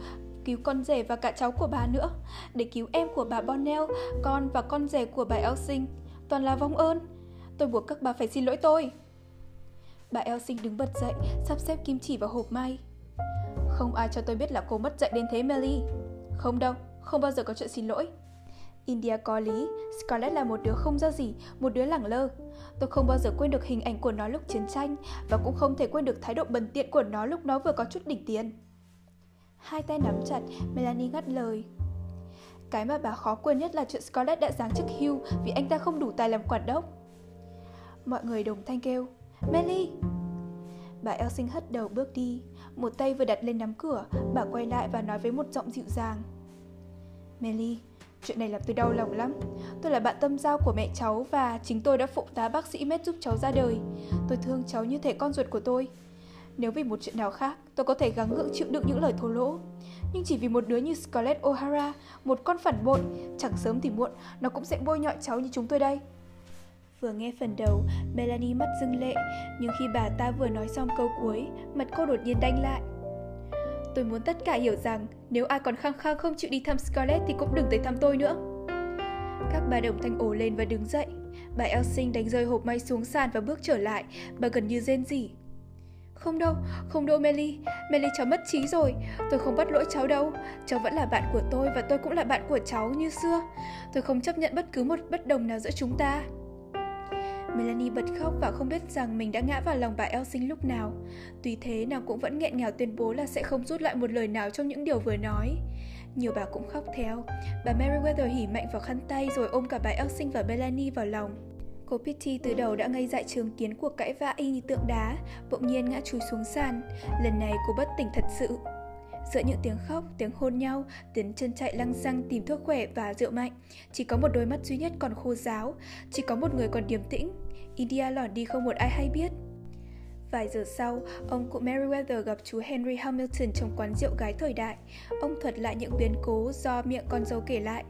Cứu con rể và cả cháu của bà nữa Để cứu em của bà Bonnell, con và con rể của bà Elsing. Toàn là vong ơn. Tôi buộc các bà phải xin lỗi tôi. Bà Elsing đứng bật dậy, sắp xếp kim chỉ vào hộp may. Không ai cho tôi biết là cô mất dạy đến thế Melly. Không đâu, không bao giờ có chuyện xin lỗi. India có lý, Scarlett là một đứa không ra gì, một đứa lẳng lơ. Tôi không bao giờ quên được hình ảnh của nó lúc chiến tranh và cũng không thể quên được thái độ bần tiện của nó lúc nó vừa có chút đỉnh tiền. Hai tay nắm chặt, Melanie ngắt lời. Cái mà bà khó quên nhất là chuyện Scarlett đã giáng chức hưu vì anh ta không đủ tài làm quản đốc. Mọi người đồng thanh kêu, Melly! Bà Elsing hất đầu bước đi, một tay vừa đặt lên nắm cửa, bà quay lại và nói với một giọng dịu dàng. Melly, Chuyện này làm tôi đau lòng lắm. Tôi là bạn tâm giao của mẹ cháu và chính tôi đã phụ tá bác sĩ mết giúp cháu ra đời. Tôi thương cháu như thể con ruột của tôi. Nếu vì một chuyện nào khác, tôi có thể gắng gượng chịu đựng những lời thô lỗ. Nhưng chỉ vì một đứa như Scarlett O'Hara, một con phản bội, chẳng sớm thì muộn, nó cũng sẽ bôi nhọ cháu như chúng tôi đây. Vừa nghe phần đầu, Melanie mắt dưng lệ, nhưng khi bà ta vừa nói xong câu cuối, mặt cô đột nhiên đanh lại. Tôi muốn tất cả hiểu rằng, nếu ai còn khăng khăng không chịu đi thăm Scarlett thì cũng đừng tới thăm tôi nữa. Các bà đồng thanh ồ lên và đứng dậy. Bà Elsing đánh rơi hộp may xuống sàn và bước trở lại, bà gần như rên rỉ. Không đâu, không đâu Melly, Melly cháu mất trí rồi, tôi không bắt lỗi cháu đâu, cháu vẫn là bạn của tôi và tôi cũng là bạn của cháu như xưa. Tôi không chấp nhận bất cứ một bất đồng nào giữa chúng ta. Melanie bật khóc và không biết rằng mình đã ngã vào lòng bà Elsing lúc nào. Tuy thế, nàng cũng vẫn nghẹn ngào tuyên bố là sẽ không rút lại một lời nào trong những điều vừa nói. Nhiều bà cũng khóc theo. Bà Meriwether hỉ mạnh vào khăn tay rồi ôm cả bà Elsing và Melanie vào lòng. Cô Pitty từ đầu đã ngây dại chứng kiến cuộc cãi vã y như tượng đá, bỗng nhiên ngã chúi xuống sàn. Lần này cô bất tỉnh thật sự. Giữa những tiếng khóc, tiếng hôn nhau, tiếng chân chạy lăng xăng tìm thuốc khỏe và rượu mạnh, chỉ có một đôi mắt duy nhất còn khô giáo, chỉ có một người còn điềm tĩnh. India lọt đi không một ai hay biết. Vài giờ sau, ông cụ Meriwether gặp chú Henry Hamilton trong quán rượu gái thời đại. Ông thuật lại những biến cố do miệng con dâu kể lại.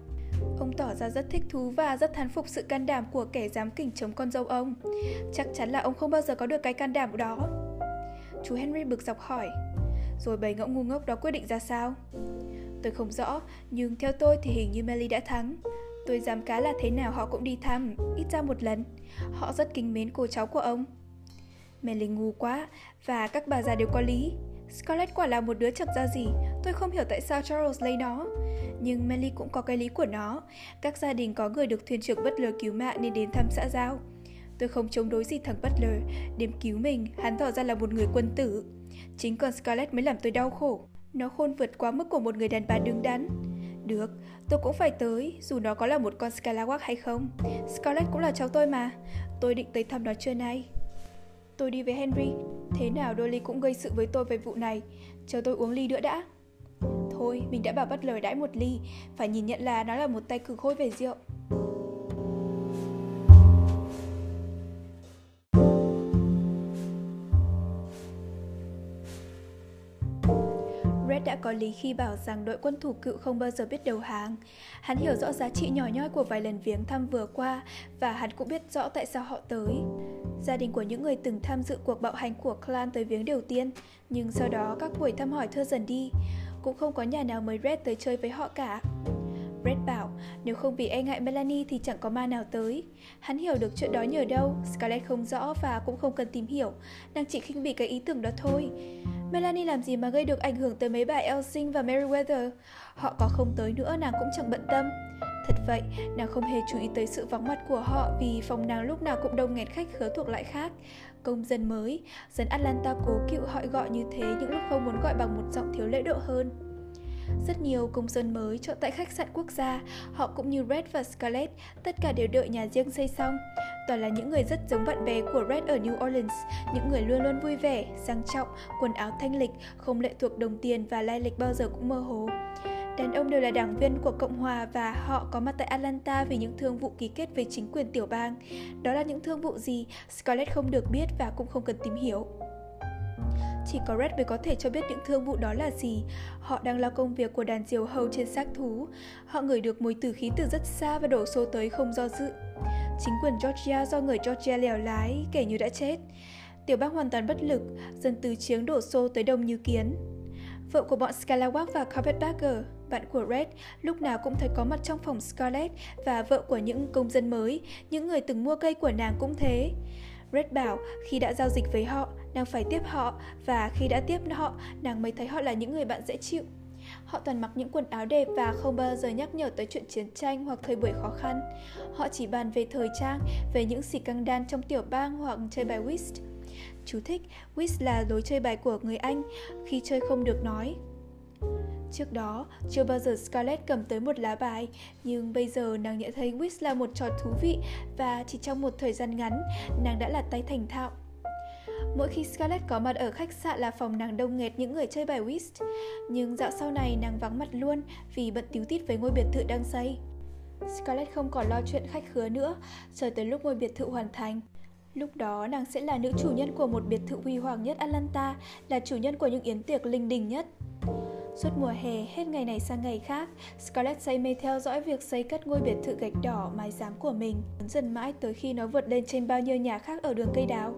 Ông tỏ ra rất thích thú và rất thán phục sự can đảm của kẻ dám kỉnh chống con dâu ông. Chắc chắn là ông không bao giờ có được cái can đảm đó. Chú Henry bực dọc hỏi, rồi bầy ngỗng ngu ngốc đó quyết định ra sao? Tôi không rõ, nhưng theo tôi thì hình như Melly đã thắng. Tôi dám cá là thế nào họ cũng đi thăm, ít ra một lần. Họ rất kính mến cô cháu của ông. Melly ngu quá, và các bà già đều có lý. Scarlett quả là một đứa chẳng ra gì, tôi không hiểu tại sao Charles lấy nó. Nhưng Melly cũng có cái lý của nó. Các gia đình có người được thuyền trưởng bất lờ cứu mạng nên đến thăm xã giao. Tôi không chống đối gì thằng Butler, đêm cứu mình, hắn tỏ ra là một người quân tử. Chính con Scarlett mới làm tôi đau khổ. Nó khôn vượt quá mức của một người đàn bà đứng đắn. Được, tôi cũng phải tới, dù nó có là một con Scalawag hay không. Scarlett cũng là cháu tôi mà. Tôi định tới thăm nó trưa nay. Tôi đi với Henry. Thế nào Dolly cũng gây sự với tôi về vụ này. Chờ tôi uống ly nữa đã. Thôi, mình đã bảo bắt lời đãi một ly. Phải nhìn nhận là nó là một tay cực khôi về rượu. Đã có lý khi bảo rằng đội quân thủ cựu không bao giờ biết đầu hàng. Hắn hiểu rõ giá trị nhỏ nhoi của vài lần viếng thăm vừa qua và hắn cũng biết rõ tại sao họ tới. Gia đình của những người từng tham dự cuộc bạo hành của clan tới viếng đầu tiên, nhưng sau đó các buổi thăm hỏi thưa dần đi. Cũng không có nhà nào mới Red tới chơi với họ cả. Brett bảo, nếu không vì e ngại Melanie thì chẳng có ma nào tới. Hắn hiểu được chuyện đó nhờ đâu, Scarlett không rõ và cũng không cần tìm hiểu, nàng chỉ khinh bỉ cái ý tưởng đó thôi. Melanie làm gì mà gây được ảnh hưởng tới mấy bà Elsing và Meriwether? Họ có không tới nữa nàng cũng chẳng bận tâm. Thật vậy, nàng không hề chú ý tới sự vắng mặt của họ vì phòng nàng lúc nào cũng đông nghẹt khách khứa thuộc loại khác. Công dân mới, dân Atlanta cố cựu họ gọi như thế những lúc không muốn gọi bằng một giọng thiếu lễ độ hơn. Rất nhiều công dân mới chọn tại khách sạn quốc gia, họ cũng như Red và Scarlett, tất cả đều đợi nhà riêng xây xong. Toàn là những người rất giống bạn bè của Red ở New Orleans, những người luôn luôn vui vẻ, sang trọng, quần áo thanh lịch, không lệ thuộc đồng tiền và lai lịch bao giờ cũng mơ hồ. Đàn ông đều là đảng viên của Cộng hòa và họ có mặt tại Atlanta vì những thương vụ ký kết với chính quyền tiểu bang. Đó là những thương vụ gì, Scarlett không được biết và cũng không cần tìm hiểu. Chỉ có Red mới có thể cho biết những thương vụ đó là gì. Họ đang lo công việc của đàn diều hầu trên xác thú. Họ ngửi được mùi tử khí từ rất xa và đổ xô tới không do dự. Chính quyền Georgia do người Georgia lèo lái, kể như đã chết. Tiểu bang hoàn toàn bất lực, dân từ chiếng đổ xô tới đông như kiến. Vợ của bọn Scalawag và Carpetbagger, bạn của Red, lúc nào cũng thấy có mặt trong phòng Scarlett và vợ của những công dân mới, những người từng mua cây của nàng cũng thế. Red bảo khi đã giao dịch với họ, nàng phải tiếp họ và khi đã tiếp họ, nàng mới thấy họ là những người bạn dễ chịu. Họ toàn mặc những quần áo đẹp và không bao giờ nhắc nhở tới chuyện chiến tranh hoặc thời buổi khó khăn. Họ chỉ bàn về thời trang, về những xì căng đan trong tiểu bang hoặc chơi bài whist. Chú thích, whist là lối chơi bài của người Anh, khi chơi không được nói. Trước đó, chưa bao giờ Scarlett cầm tới một lá bài, nhưng bây giờ nàng nhận thấy whist là một trò thú vị và chỉ trong một thời gian ngắn, nàng đã là tay thành thạo. Mỗi khi Scarlett có mặt ở khách sạn là phòng nàng đông nghẹt những người chơi bài whist, nhưng dạo sau này nàng vắng mặt luôn vì bận tíu tít với ngôi biệt thự đang xây. Scarlett không còn lo chuyện khách khứa nữa, chờ tới lúc ngôi biệt thự hoàn thành. Lúc đó nàng sẽ là nữ chủ nhân của một biệt thự huy hoàng nhất Atlanta, là chủ nhân của những yến tiệc linh đình nhất. Suốt mùa hè, hết ngày này sang ngày khác, Scarlett say mê theo dõi việc xây cất ngôi biệt thự gạch đỏ mái giám của mình, dần mãi tới khi nó vượt lên trên bao nhiêu nhà khác ở đường cây đào.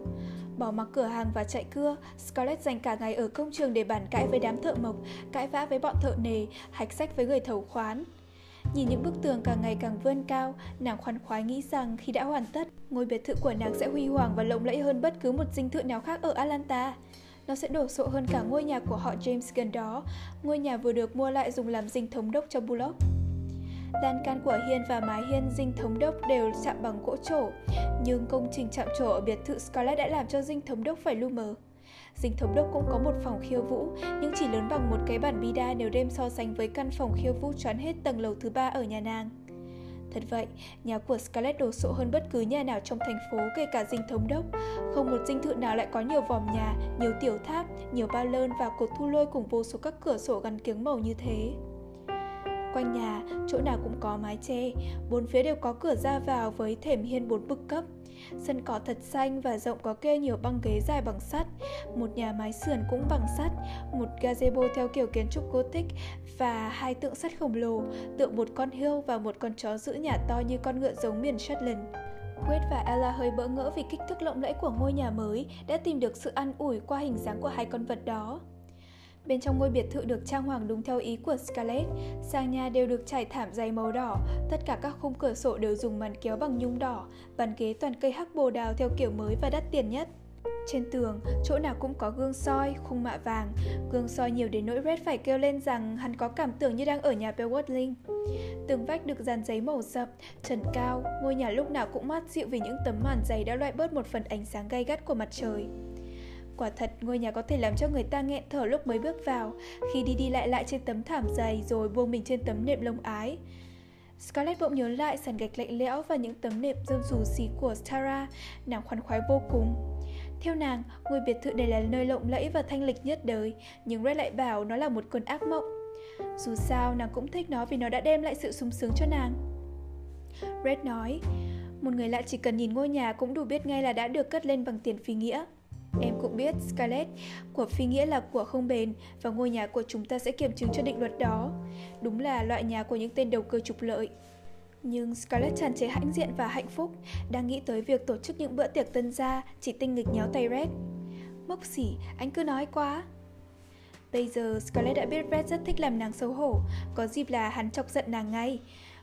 Bỏ mặc cửa hàng và chạy cưa, Scarlett dành cả ngày ở công trường để bàn cãi với đám thợ mộc, cãi vã với bọn thợ nề, hạch sách với người thầu khoán. Nhìn những bức tường càng ngày càng vươn cao, nàng khoan khoái nghĩ rằng khi đã hoàn tất, ngôi biệt thự của nàng sẽ huy hoàng và lộng lẫy hơn bất cứ một dinh thự nào khác ở Atlanta. Nó sẽ đổ sộ hơn cả ngôi nhà của họ James gần đó, ngôi nhà vừa được mua lại dùng làm dinh thống đốc cho Bullock. Lan can của hiên và mái hiên dinh thống đốc đều chạm bằng gỗ trổ, nhưng công trình chạm trổ ở biệt thự Scarlett đã làm cho dinh thống đốc phải lu mờ. Dinh thống đốc cũng có một phòng khiêu vũ, nhưng chỉ lớn bằng một cái bàn bida nếu đem so sánh với căn phòng khiêu vũ choán hết tầng lầu thứ ba ở nhà nàng. Thật vậy, nhà của Scarlett đồ sộ hơn bất cứ nhà nào trong thành phố kể cả dinh thống đốc. Không một dinh thự nào lại có nhiều vòm nhà, nhiều tiểu tháp, nhiều bao lơn và cột thu lôi cùng vô số các cửa sổ gắn kiếng màu như thế. Quanh nhà, chỗ nào cũng có mái che, bốn phía đều có cửa ra vào với thềm hiên bốn bậc cấp. Sân cỏ thật xanh và rộng có kê nhiều băng ghế dài bằng sắt, một nhà mái sườn cũng bằng sắt, một gazebo theo kiểu kiến trúc Gothic và hai tượng sắt khổng lồ, tượng một con hươu và một con chó giữ nhà to như con ngựa giống miền Shetland. Wade và Ella hơi bỡ ngỡ vì kích thước lộng lẫy của ngôi nhà mới đã tìm được sự an ủi qua hình dáng của hai con vật đó. Bên trong ngôi biệt thự được trang hoàng đúng theo ý của Scarlett, sang nhà đều được trải thảm dày màu đỏ, tất cả các khung cửa sổ đều dùng màn kéo bằng nhung đỏ, bàn ghế toàn cây hắc bồ đào theo kiểu mới và đắt tiền nhất. Trên tường, chỗ nào cũng có gương soi, khung mạ vàng. Gương soi nhiều đến nỗi Red phải kêu lên rằng hắn có cảm tưởng như đang ở nhà Bellwatling. Tường vách được dàn giấy màu sậm, trần cao, ngôi nhà lúc nào cũng mát dịu vì những tấm màn giấy đã loại bớt một phần ánh sáng gay gắt của mặt trời. Quả thật, ngôi nhà có thể làm cho người ta nghẹn thở lúc mới bước vào, khi đi đi lại lại trên tấm thảm dày rồi buông mình trên tấm nệm lông ái. Scarlett bỗng nhớ lại sàn gạch lạnh lẽo và những tấm nệm rơm rù xì của Tara, nàng khoan khoái vô cùng. Theo nàng, ngôi biệt thự này là nơi lộng lẫy và thanh lịch nhất đời, nhưng Red lại bảo nó là một cơn ác mộng. Dù sao, nàng cũng thích nó vì nó đã đem lại sự sung sướng cho nàng. Red nói, một người lạ chỉ cần nhìn ngôi nhà cũng đủ biết ngay là đã được cất lên bằng tiền phi nghĩa. Em cũng biết, Scarlett, của phi nghĩa là của không bền và ngôi nhà của chúng ta sẽ kiểm chứng cho định luật đó. Đúng là loại nhà của những tên đầu cơ trục lợi. Nhưng Scarlett tràn trề hãnh diện và hạnh phúc, đang nghĩ tới việc tổ chức những bữa tiệc tân gia, chỉ tinh nghịch nhéo tay Red. Mốc xỉ, anh cứ nói quá. Bây giờ Scarlett đã biết Red rất thích làm nàng xấu hổ, có dịp là hắn chọc giận nàng ngay.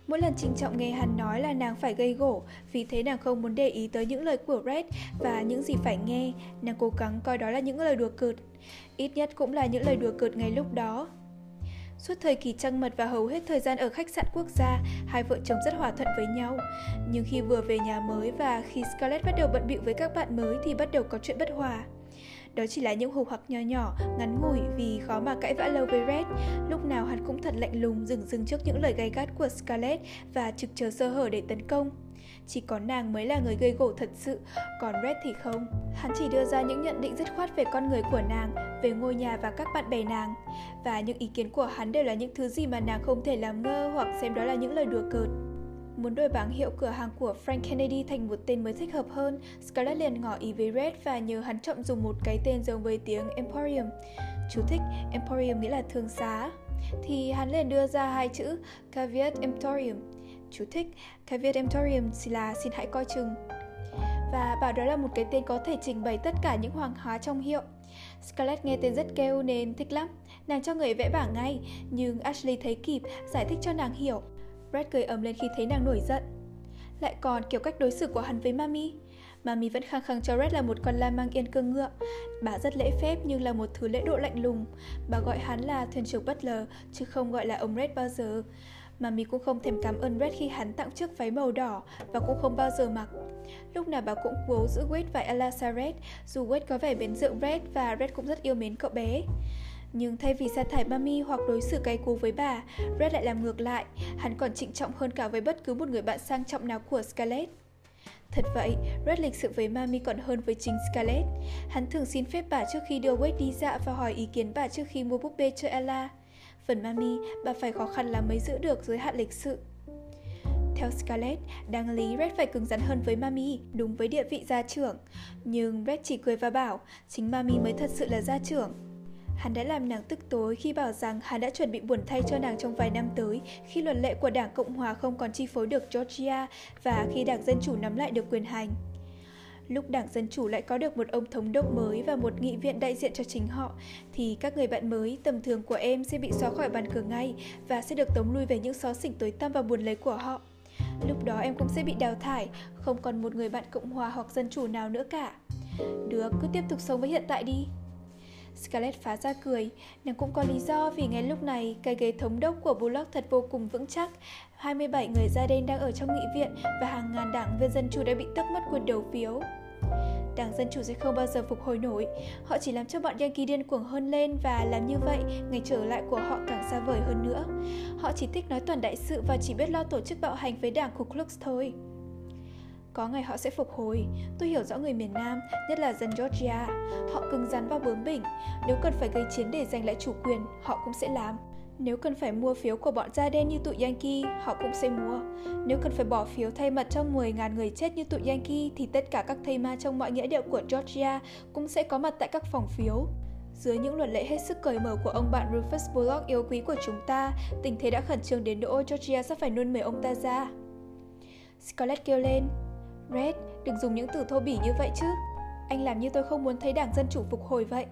Mỗi lần trinh trọng nghe hắn nói là nàng phải gây gổ, vì thế nàng không muốn để ý tới những lời của Red và những gì phải nghe, nàng cố gắng coi đó là những lời đùa cợt. Ít nhất cũng là những lời đùa cợt ngay lúc đó. Suốt thời kỳ trăng mật và hầu hết thời gian ở khách sạn quốc gia, hai vợ chồng rất hòa thuận với nhau. Nhưng khi vừa về nhà mới và khi Scarlett bắt đầu bận bịu với các bạn mới thì bắt đầu có chuyện bất hòa. Đó chỉ là những hù hoặc nhỏ nhỏ, ngắn ngủi vì khó mà cãi vã lâu với Red. Lúc nào hắn cũng thật lạnh lùng dừng dừng trước những lời gay gắt của Scarlett và trực chờ sơ hở để tấn công. Chỉ có nàng mới là người gây gổ thật sự, còn Red thì không. Hắn chỉ đưa ra những nhận định dứt khoát về con người của nàng, về ngôi nhà và các bạn bè nàng. Và những ý kiến của hắn đều là những thứ gì mà nàng không thể làm ngơ hoặc xem đó là những lời đùa cợt. Muốn đổi bảng hiệu cửa hàng của Frank Kennedy thành một tên mới thích hợp hơn, Scarlett liền ngỏ ý với Red và nhờ hắn chọn dùng một cái tên giống với tiếng Emporium. Chú thích Emporium nghĩa là thương xá. Thì hắn liền đưa ra hai chữ Caveat Emporium. Chú thích Caveat Emporium là xin hãy coi chừng. Và bảo đó là một cái tên có thể trình bày tất cả những hoàng hóa trong hiệu. Scarlett nghe tên rất kêu nên thích lắm. Nàng cho người vẽ bảng ngay, nhưng Ashley thấy kịp, giải thích cho nàng hiểu. Brad cười ầm lên khi thấy nàng nổi giận. Lại còn kiểu cách đối xử của hắn với Mami. Mami vẫn khăng khăng cho Red là một con la mang yên cương ngựa. Bà rất lễ phép nhưng là một thứ lễ độ lạnh lùng. Bà gọi hắn là thuyền trưởng Butler, chứ không gọi là ông Red bao giờ. Mami cũng không thèm cảm ơn Red khi hắn tặng chiếc váy màu đỏ và cũng không bao giờ mặc. Lúc nào bà cũng cố giữ Wade và Ella Red, dù Wade có vẻ mến rượu Red và Red cũng rất yêu mến cậu bé. Nhưng thay vì sa thải Mami hoặc đối xử cay cú với bà, Red lại làm ngược lại. Hắn còn trịnh trọng hơn cả với bất cứ một người bạn sang trọng nào của Scarlett. Thật vậy, Red lịch sự với Mami còn hơn với chính Scarlett. Hắn thường xin phép bà trước khi đưa Wade đi dạo và hỏi ý kiến bà trước khi mua búp bê cho Ella. Phần Mami, bà phải khó khăn lắm mới giữ được giới hạn lịch sự. Theo Scarlett, đáng lý Red phải cứng rắn hơn với Mami, đúng với địa vị gia trưởng. Nhưng Red chỉ cười và bảo, chính Mami mới thật sự là gia trưởng. Hắn đã làm nàng tức tối khi bảo rằng hắn đã chuẩn bị buồn thay cho nàng trong vài năm tới khi luật lệ của Đảng Cộng Hòa không còn chi phối được Georgia và khi Đảng Dân Chủ nắm lại được quyền hành. Lúc Đảng Dân Chủ lại có được một ông thống đốc mới và một nghị viện đại diện cho chính họ, thì các người bạn mới tầm thường của em sẽ bị xóa khỏi bàn cờ ngay và sẽ được tống lui về những xó xỉnh tối tăm và buồn lấy của họ. Lúc đó em cũng sẽ bị đào thải, không còn một người bạn Cộng Hòa hoặc Dân Chủ nào nữa cả. Được, cứ tiếp tục sống với hiện tại đi. Scarlett phá ra cười, nàng cũng có lý do vì ngay lúc này cái ghế thống đốc của Bullock thật vô cùng vững chắc. 27 người da đen đang ở trong nghị viện và hàng ngàn đảng viên dân chủ đã bị tước mất quyền đầu phiếu. Đảng Dân Chủ sẽ không bao giờ phục hồi nổi. Họ chỉ làm cho bọn Yankee điên cuồng hơn lên và làm như vậy, ngày trở lại của họ càng xa vời hơn nữa. Họ chỉ thích nói toàn đại sự và chỉ biết lo tổ chức bạo hành với đảng Ku Klux thôi. Có ngày họ sẽ phục hồi. Tôi hiểu rõ người miền Nam, nhất là dân Georgia. Họ cứng rắn và bướng bỉnh. Nếu cần phải gây chiến để giành lại chủ quyền, họ cũng sẽ làm. Nếu cần phải mua phiếu của bọn da đen như tụi Yankee, họ cũng sẽ mua. Nếu cần phải bỏ phiếu thay mặt cho 10.000 người chết như tụi Yankee, thì tất cả các thây ma trong mọi nghĩa điệu của Georgia cũng sẽ có mặt tại các phòng phiếu. Dưới những luật lệ hết sức cởi mở của ông bạn Rufus Bullock yêu quý của chúng ta, tình thế đã khẩn trương đến nỗi Georgia sắp phải nôn mề ông ta ra. Scarlett kêu lên, Red, đừng dùng những từ thô bỉ như vậy chứ. Anh làm như tôi không muốn thấy đảng Dân Chủ phục hồi vậy.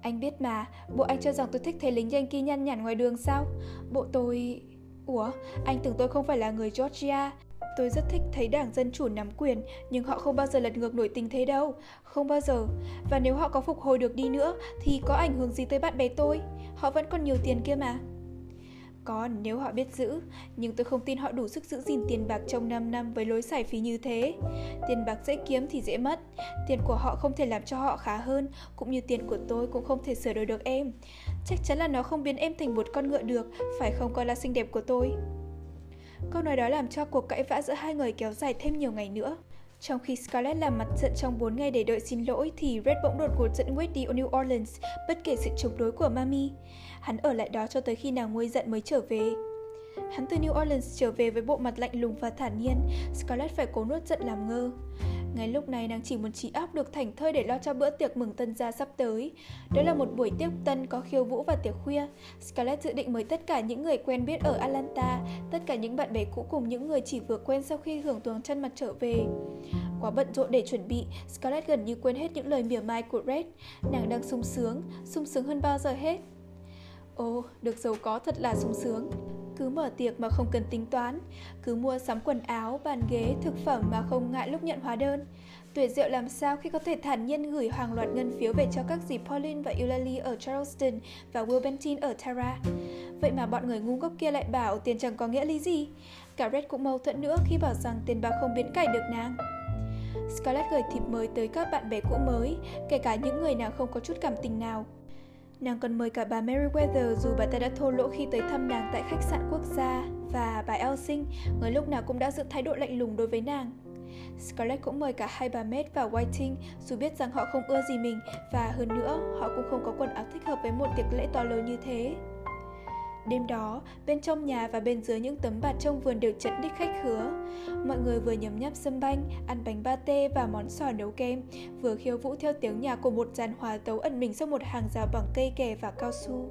Anh biết mà, bộ anh cho rằng tôi thích thấy lính Yankee nhăn nhản ngoài đường sao? Bộ tôi... Ủa, anh tưởng tôi không phải là người Georgia. Tôi rất thích thấy đảng Dân Chủ nắm quyền, nhưng họ không bao giờ lật ngược nổi tình thế đâu. Không bao giờ. Và nếu họ có phục hồi được đi nữa, thì có ảnh hưởng gì tới bạn bè tôi? Họ vẫn còn nhiều tiền kia mà có nếu họ biết giữ, nhưng tôi không tin họ đủ sức giữ gìn tiền bạc trong 5 năm với lối xài phí như thế. Tiền bạc dễ kiếm thì dễ mất. Tiền của họ không thể làm cho họ khá hơn, cũng như tiền của tôi cũng không thể sửa đổi được em. Chắc chắn là nó không biến em thành một con ngựa được, phải không con là xinh đẹp của tôi. Câu nói đó làm cho cuộc cãi vã giữa hai người kéo dài thêm nhiều ngày nữa. Trong khi Scarlett làm mặt giận trong 4 ngày để đợi xin lỗi thì Red bỗng đột ngột dẫn Wade đi New Orleans, bất kể sự chống đối của Mami. Hắn ở lại đó cho tới khi nào nguôi giận mới trở về. Hắn từ New Orleans trở về với bộ mặt lạnh lùng và thản nhiên, Scarlett phải cố nuốt giận làm ngơ. Ngay lúc này nàng chỉ muốn trí óc được thảnh thơi để lo cho bữa tiệc mừng tân gia sắp tới. Đó là một buổi tiệc tân có khiêu vũ và tiệc khuya. Scarlett dự định mời tất cả những người quen biết ở Atlanta, tất cả những bạn bè cũ cùng những người chỉ vừa quen sau khi hưởng tuồng chân mặt trở về. Quá bận rộn để chuẩn bị, Scarlett gần như quên hết những lời mỉa mai của Red. Nàng đang sung sướng, sung sướng hơn bao giờ hết. Ồ, được giàu có thật là sung sướng. Cứ mở tiệc mà không cần tính toán, cứ mua sắm quần áo, bàn ghế, thực phẩm mà không ngại lúc nhận hóa đơn. Tuyệt diệu làm sao khi có thể thản nhiên gửi hàng loạt ngân phiếu về cho các dì Pauline và Eulalie ở Charleston và Wilbentin ở Tara. Vậy mà bọn người ngu ngốc kia lại bảo tiền chẳng có nghĩa lý gì. Cả Red cũng mâu thuẫn nữa khi bảo rằng tiền bạc không biến cải được nàng. Scarlett gửi thiệp mới tới các bạn bè cũ mới, kể cả những người nào không có chút cảm tình nào. Nàng còn mời cả bà Meriwether dù bà ta đã thô lỗ khi tới thăm nàng tại khách sạn quốc gia và bà Elsing, người lúc nào cũng đã giữ thái độ lạnh lùng đối với nàng. Scarlett cũng mời cả hai bà Maid và Whiting dù biết rằng họ không ưa gì mình và hơn nữa họ cũng không có quần áo thích hợp với một tiệc lễ to lớn như thế. Đêm đó, bên trong nhà và bên dưới những tấm bạt trong vườn đều chật ních khách khứa. Mọi người vừa nhấm nháp sâm banh, ăn bánh ba tê và món sò nấu kem, vừa khiêu vũ theo tiếng nhạc của một dàn hòa tấu ẩn mình sau một hàng rào bằng cây kè và cao su.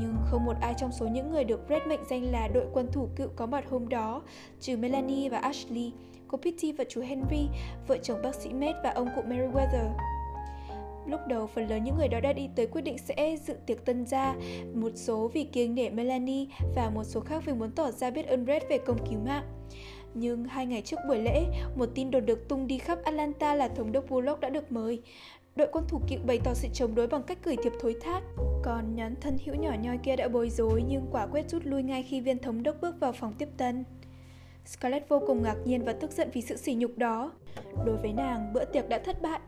Nhưng không một ai trong số những người được Red mệnh danh là đội quân thủ cựu có mặt hôm đó, trừ Melanie và Ashley, cô Pitty và chú Henry, vợ chồng bác sĩ Matt và ông cụ Meriwether. Lúc đầu phần lớn những người đó đã đi tới quyết định sẽ dự tiệc tân gia, một số vì kiêng nể Melanie và một số khác vì muốn tỏ ra biết ơn Red về công cứu mạng. Nhưng hai ngày trước buổi lễ, một tin đồn được tung đi khắp Atlanta là thống đốc Bullock đã được mời. Đội quân thủ cựu bày tỏ sự chống đối bằng cách gửi thiệp thối thác. Còn nhóm thân hữu nhỏ nhoi kia đã bối rối nhưng quả quyết rút lui ngay khi viên thống đốc bước vào phòng tiếp tân. Scarlett vô cùng ngạc nhiên và tức giận vì sự sỉ nhục đó. Đối với nàng, bữa tiệc đã thất bại.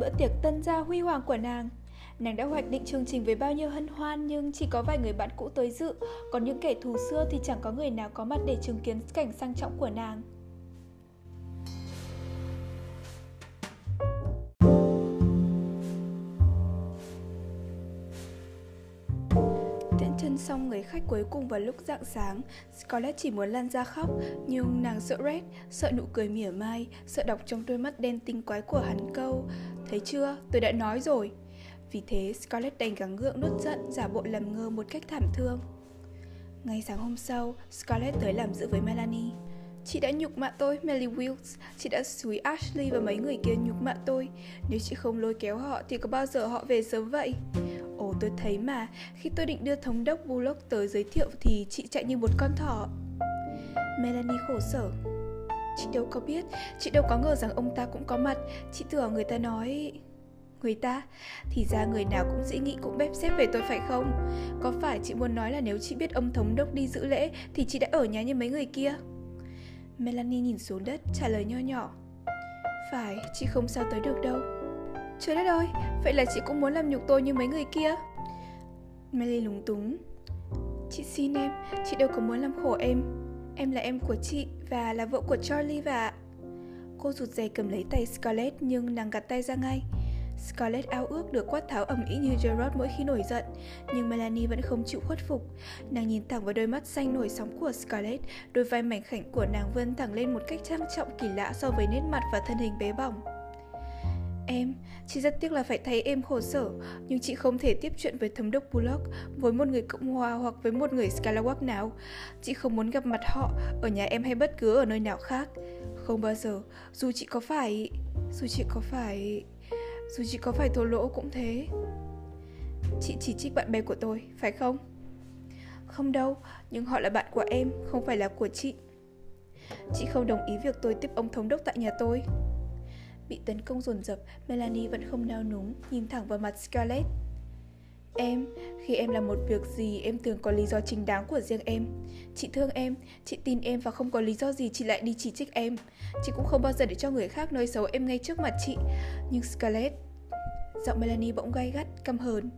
Bữa tiệc tân gia huy hoàng của nàng. Nàng đã hoạch định chương trình với bao nhiêu hân hoan nhưng chỉ có vài người bạn cũ tới dự, còn những kẻ thù xưa thì chẳng có người nào có mặt để chứng kiến cảnh sang trọng của nàng. Xong người khách cuối cùng vào lúc rạng sáng, Scarlett chỉ muốn lăn ra khóc, nhưng nàng sợ Red, sợ nụ cười mỉa mai, sợ đọc trong đôi mắt đen tinh quái của hắn câu Thấy chưa, tôi đã nói rồi. Vì thế Scarlett đành gắng gượng nuốt giận giả bộ làm ngơ một cách thảm thương. Ngày sáng hôm sau, Scarlett tới làm giữ với Melanie. Chị đã nhục mạ tôi, Melly Wilkes. Chị đã xúi Ashley và mấy người kia nhục mạ tôi. Nếu chị không lôi kéo họ thì có bao giờ họ về sớm vậy? Ồ tôi thấy mà. Khi tôi định đưa thống đốc Bullock tới giới thiệu Thì chị chạy như một con thỏ. Melanie khổ sở. Chị đâu có biết. Chị đâu có ngờ rằng ông ta cũng có mặt. Chị tưởng người ta nói Người ta. Thì ra người nào cũng dĩ nghị cũng bếp xếp về tôi phải không? Có phải chị muốn nói là nếu chị biết ông thống đốc đi giữ lễ Thì chị đã ở nhà như mấy người kia? Melanie nhìn xuống đất trả lời nho nhỏ. Phải, chị không sao tới được đâu. Trời đất ơi, vậy là chị cũng muốn làm nhục tôi như mấy người kia. Melly lúng túng. Chị xin em, chị đâu có muốn làm khổ em. Em là em của chị và là vợ của Charlie và... Cô rụt rè cầm lấy tay Scarlett nhưng nàng gạt tay ra ngay. Scarlett ao ước được quát tháo ầm ĩ như Gerard mỗi khi nổi giận, nhưng Melanie vẫn không chịu khuất phục. Nàng nhìn thẳng vào đôi mắt xanh nổi sóng của Scarlett, đôi vai mảnh khảnh của nàng vươn thẳng lên một cách trang trọng kỳ lạ so với nét mặt và thân hình bé bỏng. Em, chị rất tiếc là phải thấy em khổ sở, nhưng chị không thể tiếp chuyện với thống đốc Bullock, với một người Cộng Hòa hoặc với một người Scalawag nào. Chị không muốn gặp mặt họ ở nhà em hay bất cứ ở nơi nào khác. Không bao giờ, dù chị có phải... Dù chị có phải... Dù chị có phải thua lỗ cũng thế. Chị chỉ trích bạn bè của tôi, phải không? Không đâu, nhưng họ là bạn của em, không phải là của chị. Chị không đồng ý việc tôi tiếp ông thống đốc tại nhà tôi. Bị tấn công dồn dập, Melanie vẫn không nao núng, nhìn thẳng vào mặt Scarlett. Em, khi em làm một việc gì em thường có lý do chính đáng của riêng em Chị thương em, chị tin em và không có lý do gì chị lại đi chỉ trích em Chị cũng không bao giờ để cho người khác nói xấu em ngay trước mặt chị Nhưng Scarlett Giọng Melanie bỗng gay gắt, căm hờn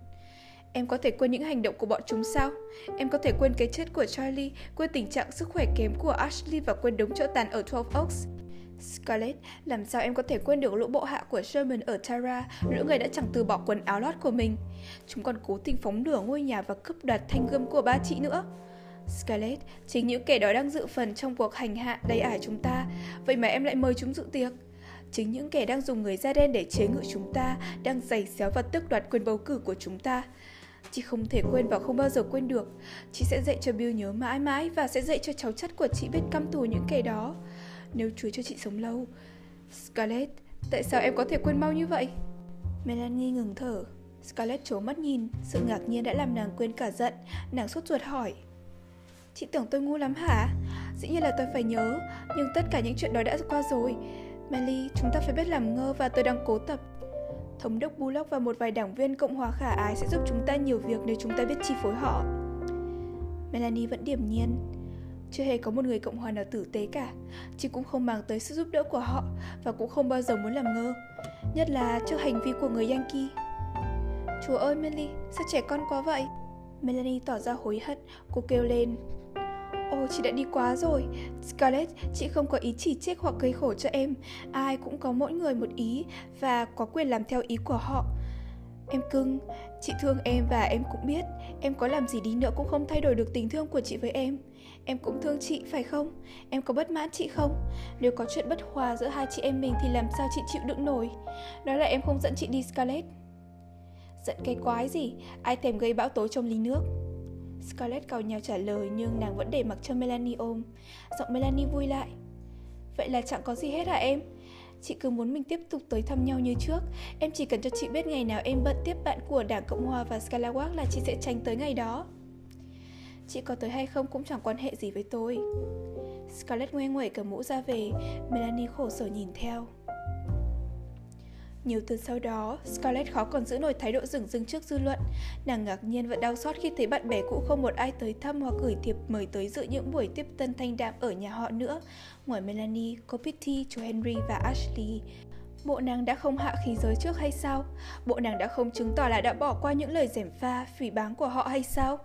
Em có thể quên những hành động của bọn chúng sao? Em có thể quên cái chết của Charlie, quên tình trạng sức khỏe kém của Ashley và quên đống chỗ tàn ở 12 Oaks. Scarlett, làm sao em có thể quên được lũ bộ hạ của Sherman ở Tara, lũ người đã chẳng từ bỏ quần áo lót của mình. Chúng còn cố tình phóng lửa ngôi nhà và cướp đoạt thanh gươm của ba chị nữa. Scarlett, chính những kẻ đó đang dự phần trong cuộc hành hạ đầy ải chúng ta, vậy mà em lại mời chúng dự tiệc. Chính những kẻ đang dùng người da đen để chế ngự chúng ta, đang giày xéo và tước đoạt quyền bầu cử của chúng ta. Chị không thể quên và không bao giờ quên được. Chị sẽ dạy cho Bill nhớ mãi mãi và sẽ dạy cho cháu chất của chị biết căm thù những kẻ đó nếu Chúa cho chị sống lâu. Scarlett, tại sao em có thể quên mau như vậy? Melanie ngừng thở. Scarlett trố mắt nhìn, sự ngạc nhiên đã làm nàng quên cả giận. Nàng sốt ruột hỏi. Chị tưởng tôi ngu lắm hả? Dĩ nhiên là tôi phải nhớ, nhưng tất cả những chuyện đó đã qua rồi. Melly, chúng ta phải biết làm ngơ và tôi đang cố tập. Thống đốc Bullock và một vài đảng viên Cộng hòa khả ái sẽ giúp chúng ta nhiều việc nếu chúng ta biết chi phối họ. Melanie vẫn điềm nhiên. Chưa hề có một người Cộng hòa nào tử tế cả Chị cũng không mang tới sự giúp đỡ của họ Và cũng không bao giờ muốn làm ngơ Nhất là trước hành vi của người Yankee. Chúa ơi Melly, sao trẻ con quá vậy? Melanie tỏ ra hối hận, cô kêu lên. Ồ, chị đã đi quá rồi. Scarlett, chị không có ý chỉ trích hoặc gây khổ cho em. Ai cũng có mỗi người một ý Và có quyền làm theo ý của họ. Em cưng, chị thương em và em cũng biết. Em có làm gì đi nữa cũng không thay đổi được tình thương của chị với em. Em cũng thương chị, phải không? Em có bất mãn chị không? Nếu có chuyện bất hòa giữa hai chị em mình thì làm sao chị chịu đựng nổi? Đó là em không dẫn chị đi Scarlett Giận cái quái gì? Ai thèm gây bão tố trong ly nước? Scarlett cầu nhau trả lời nhưng nàng vẫn để mặc cho Melanie ôm Giọng Melanie vui lại Vậy là chẳng có gì hết hả em? Chị cứ muốn mình tiếp tục tới thăm nhau như trước Em chỉ cần cho chị biết ngày nào em bận tiếp bạn của Đảng Cộng Hòa và Scalawag là chị sẽ tránh tới ngày đó Chị có tới hay không cũng chẳng quan hệ gì với tôi Scarlett ngoe nguẩy cầm mũ ra về Melanie khổ sở nhìn theo nhiều tuần sau đó, Scarlett khó còn giữ nổi thái độ rừng rưng trước dư luận. Nàng ngạc nhiên và đau xót khi thấy bạn bè cũ không một ai tới thăm hoặc gửi thiệp mời tới dự những buổi tiếp tân thanh đạm ở nhà họ nữa. Ngoài Melanie, có Pitty, chú Henry và Ashley. Bộ nàng đã không hạ khí giới trước hay sao? Bộ nàng đã không chứng tỏ là đã bỏ qua những lời dẻm pha, phỉ báng của họ hay sao?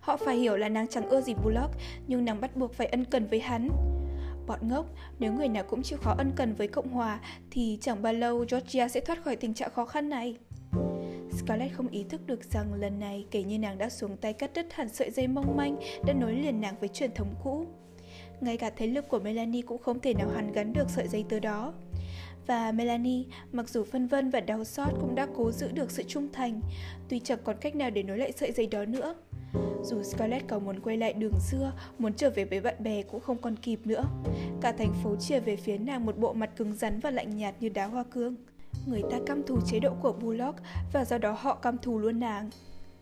Họ phải hiểu là nàng chẳng ưa gì Bullock, nhưng nàng bắt buộc phải ân cần với hắn. Bọn ngốc, nếu người nào cũng chịu khó ân cần với Cộng Hòa thì chẳng bao lâu Georgia sẽ thoát khỏi tình trạng khó khăn này. Scarlett không ý thức được rằng lần này kể như nàng đã xuống tay cắt đứt hẳn sợi dây mong manh đã nối liền nàng với truyền thống cũ. Ngay cả thế lực của Melanie cũng không thể nào hàn gắn được sợi dây tơ đó. Và Melanie, mặc dù phân vân và đau xót cũng đã cố giữ được sự trung thành, tuy chẳng còn cách nào để nối lại sợi dây đó nữa. Dù Scarlett có muốn quay lại đường xưa, muốn trở về với bạn bè cũng không còn kịp nữa. Cả thành phố chia về phía nàng một bộ mặt cứng rắn và lạnh nhạt như đá hoa cương. Người ta căm thù chế độ của Bullock và do đó họ căm thù luôn nàng.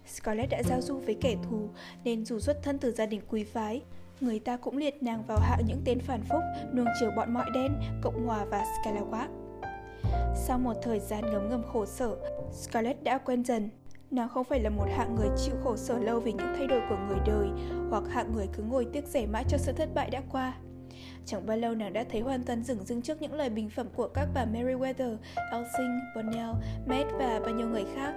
Scarlett đã giao du với kẻ thù nên dù xuất thân từ gia đình quý phái, người ta cũng liệt nàng vào hạng những tên phản phúc nuông chiều bọn mọi đen, Cộng hòa và Scalawag. Sau một thời gian ngấm ngầm khổ sở, Scarlett đã quen dần. Nàng không phải là một hạng người chịu khổ sở lâu vì những thay đổi của người đời hoặc hạng người cứ ngồi tiếc rẻ mãi cho sự thất bại đã qua. Chẳng bao lâu nàng đã thấy hoàn toàn dửng dưng trước những lời bình phẩm của các bà Meriwether, Elsing, Bonnell, Matt và bao nhiêu người khác.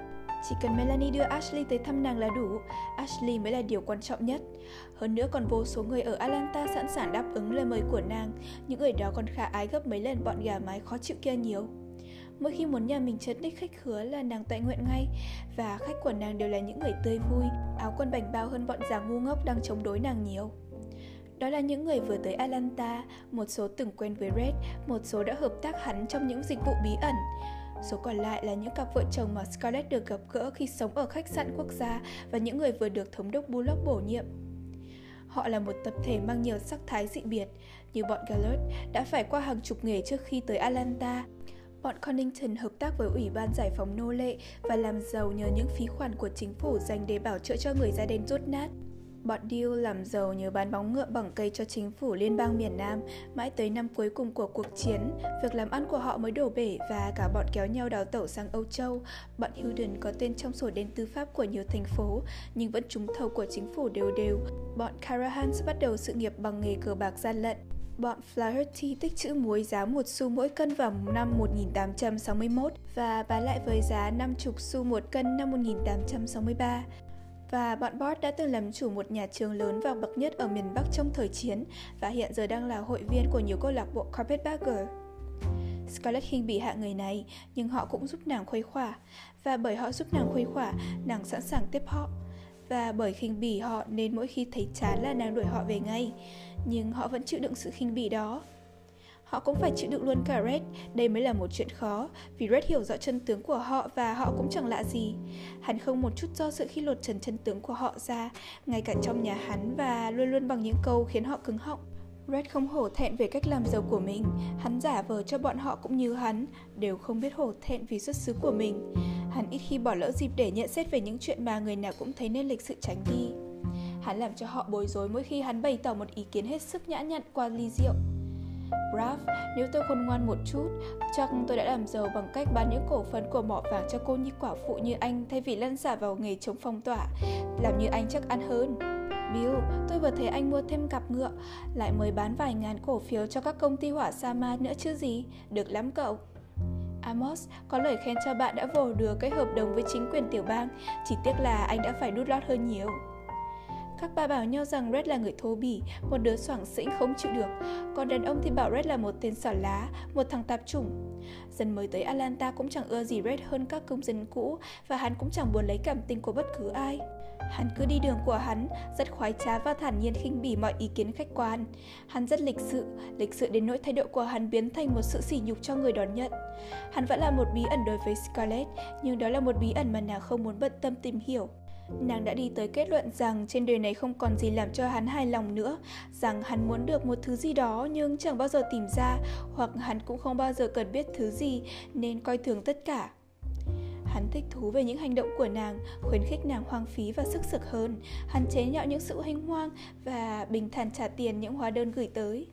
Chỉ cần Melanie đưa Ashley tới thăm nàng là đủ, Ashley mới là điều quan trọng nhất. Hơn nữa còn vô số người ở Atlanta sẵn sàng đáp ứng lời mời của nàng, những người đó còn khả ái gấp mấy lần bọn gà mái khó chịu kia nhiều. Mỗi khi muốn nhà mình chấn đích khách khứa là nàng tại nguyện ngay Và khách của nàng đều là những người tươi vui Áo quần bảnh bao hơn bọn già ngu ngốc đang chống đối nàng nhiều đó là những người vừa tới Atlanta, một số từng quen với Red, một số đã hợp tác hắn trong những dịch vụ bí ẩn. Số còn lại là những cặp vợ chồng mà Scarlett được gặp gỡ khi sống ở khách sạn quốc gia và những người vừa được thống đốc Bullock bổ nhiệm. Họ là một tập thể mang nhiều sắc thái dị biệt, như bọn Gallard đã phải qua hàng chục nghề trước khi tới Atlanta. Bọn Connington hợp tác với Ủy ban Giải phóng nô lệ và làm giàu nhờ những phí khoản của chính phủ dành để bảo trợ cho người da đen rốt nát. Bọn Deal làm giàu nhờ bán bóng ngựa bằng cây cho chính phủ liên bang miền Nam, mãi tới năm cuối cùng của cuộc chiến, việc làm ăn của họ mới đổ bể và cả bọn kéo nhau đào tẩu sang Âu Châu. Bọn Hilden có tên trong sổ đen tư pháp của nhiều thành phố, nhưng vẫn trúng thầu của chính phủ đều đều. Bọn Carahans bắt đầu sự nghiệp bằng nghề cờ bạc gian lận. Bọn Flaherty tích trữ muối giá một xu mỗi cân vào năm 1861 và bán lại với giá 50 xu một cân năm 1863 và bọn Bart đã từng làm chủ một nhà trường lớn và bậc nhất ở miền Bắc trong thời chiến và hiện giờ đang là hội viên của nhiều câu lạc bộ Carpetbagger. Scarlett khinh bỉ hạ người này, nhưng họ cũng giúp nàng khuây khỏa. Và bởi họ giúp nàng khuây khỏa, nàng sẵn sàng tiếp họ. Và bởi khinh bỉ họ nên mỗi khi thấy chán là nàng đuổi họ về ngay. Nhưng họ vẫn chịu đựng sự khinh bỉ đó. Họ cũng phải chịu đựng luôn cả Red, đây mới là một chuyện khó, vì Red hiểu rõ chân tướng của họ và họ cũng chẳng lạ gì. Hắn không một chút do sự khi lột trần chân tướng của họ ra, ngay cả trong nhà hắn và luôn luôn bằng những câu khiến họ cứng họng. Red không hổ thẹn về cách làm giàu của mình, hắn giả vờ cho bọn họ cũng như hắn, đều không biết hổ thẹn vì xuất xứ của mình. Hắn ít khi bỏ lỡ dịp để nhận xét về những chuyện mà người nào cũng thấy nên lịch sự tránh đi. Hắn làm cho họ bối rối mỗi khi hắn bày tỏ một ý kiến hết sức nhã nhặn qua ly rượu. Raph, nếu tôi khôn ngoan một chút, chắc tôi đã làm giàu bằng cách bán những cổ phần của mỏ vàng cho cô nhi quả phụ như anh thay vì lăn xả vào nghề chống phong tỏa. Làm như anh chắc ăn hơn. Bill, tôi vừa thấy anh mua thêm cặp ngựa, lại mới bán vài ngàn cổ phiếu cho các công ty hỏa sa ma nữa chứ gì. Được lắm cậu. Amos có lời khen cho bạn đã vồ được cái hợp đồng với chính quyền tiểu bang, chỉ tiếc là anh đã phải đút lót hơn nhiều. Các bà bảo nhau rằng Red là người thô bỉ, một đứa soảng xĩnh không chịu được, còn đàn ông thì bảo Red là một tên xỏ lá, một thằng tạp chủng. Dân mới tới Atlanta cũng chẳng ưa gì Red hơn các công dân cũ và hắn cũng chẳng buồn lấy cảm tình của bất cứ ai. Hắn cứ đi đường của hắn, rất khoái trá và thản nhiên khinh bỉ mọi ý kiến khách quan. Hắn rất lịch sự, lịch sự đến nỗi thái độ của hắn biến thành một sự sỉ nhục cho người đón nhận. Hắn vẫn là một bí ẩn đối với Scarlett, nhưng đó là một bí ẩn mà nàng không muốn bận tâm tìm hiểu. Nàng đã đi tới kết luận rằng trên đời này không còn gì làm cho hắn hài lòng nữa, rằng hắn muốn được một thứ gì đó nhưng chẳng bao giờ tìm ra, hoặc hắn cũng không bao giờ cần biết thứ gì nên coi thường tất cả. Hắn thích thú về những hành động của nàng, khuyến khích nàng hoang phí và sức sực hơn. Hắn chế nhạo những sự hinh hoang và bình thản trả tiền những hóa đơn gửi tới.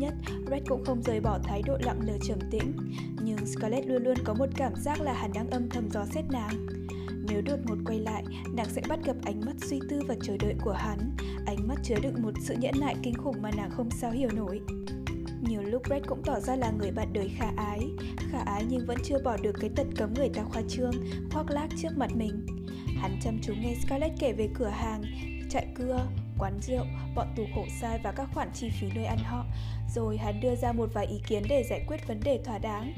Nhất, Red cũng không rời bỏ thái độ lặng lờ trầm tĩnh. Nhưng Scarlett luôn luôn có một cảm giác là hắn đang âm thầm dò xét nàng. Nếu đột ngột quay lại, nàng sẽ bắt gặp ánh mắt suy tư và chờ đợi của hắn, ánh mắt chứa đựng một sự nhẫn nại kinh khủng mà nàng không sao hiểu nổi. Nhiều lúc Red cũng tỏ ra là người bạn đời khả ái, khả ái nhưng vẫn chưa bỏ được cái tật cấm người ta khoa trương, khoác lác trước mặt mình. Hắn chăm chú nghe Scarlett kể về cửa hàng, chạy cưa, quán rượu, bọn tù khổ sai và các khoản chi phí nơi ăn họ, rồi hắn đưa ra một vài ý kiến để giải quyết vấn đề thỏa đáng.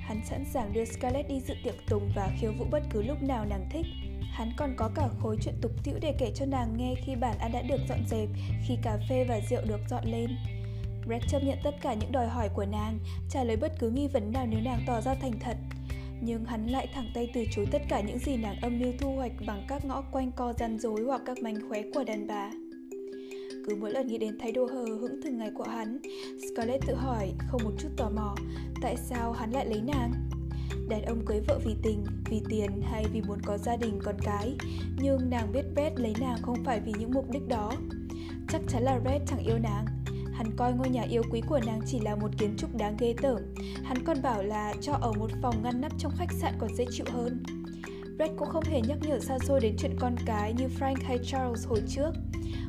Hắn sẵn sàng đưa Scarlett đi dự tiệc tùng và khiêu vũ bất cứ lúc nào nàng thích. Hắn còn có cả khối chuyện tục tĩu để kể cho nàng nghe khi bàn ăn đã được dọn dẹp, khi cà phê và rượu được dọn lên. Brett chấp nhận tất cả những đòi hỏi của nàng, trả lời bất cứ nghi vấn nào nếu nàng tỏ ra thành thật. Nhưng hắn lại thẳng tay từ chối tất cả những gì nàng âm mưu thu hoạch bằng các ngõ quanh co gian dối hoặc các mánh khóe của đàn bà. Cứ mỗi lần nghĩ đến thái độ hờ hững thường ngày của hắn, Scarlett tự hỏi, không một chút tò mò, tại sao hắn lại lấy nàng? Đàn ông cưới vợ vì tình, vì tiền hay vì muốn có gia đình con cái Nhưng nàng biết Red lấy nàng không phải vì những mục đích đó. Chắc chắn là Red chẳng yêu nàng. Hắn coi ngôi nhà yêu quý của nàng chỉ là một kiến trúc đáng ghê tởm. Hắn còn bảo là cho ở một phòng ngăn nắp trong khách sạn còn dễ chịu hơn. Red cũng không hề nhắc nhở xa xôi đến chuyện con cái như Frank hay Charles hồi trước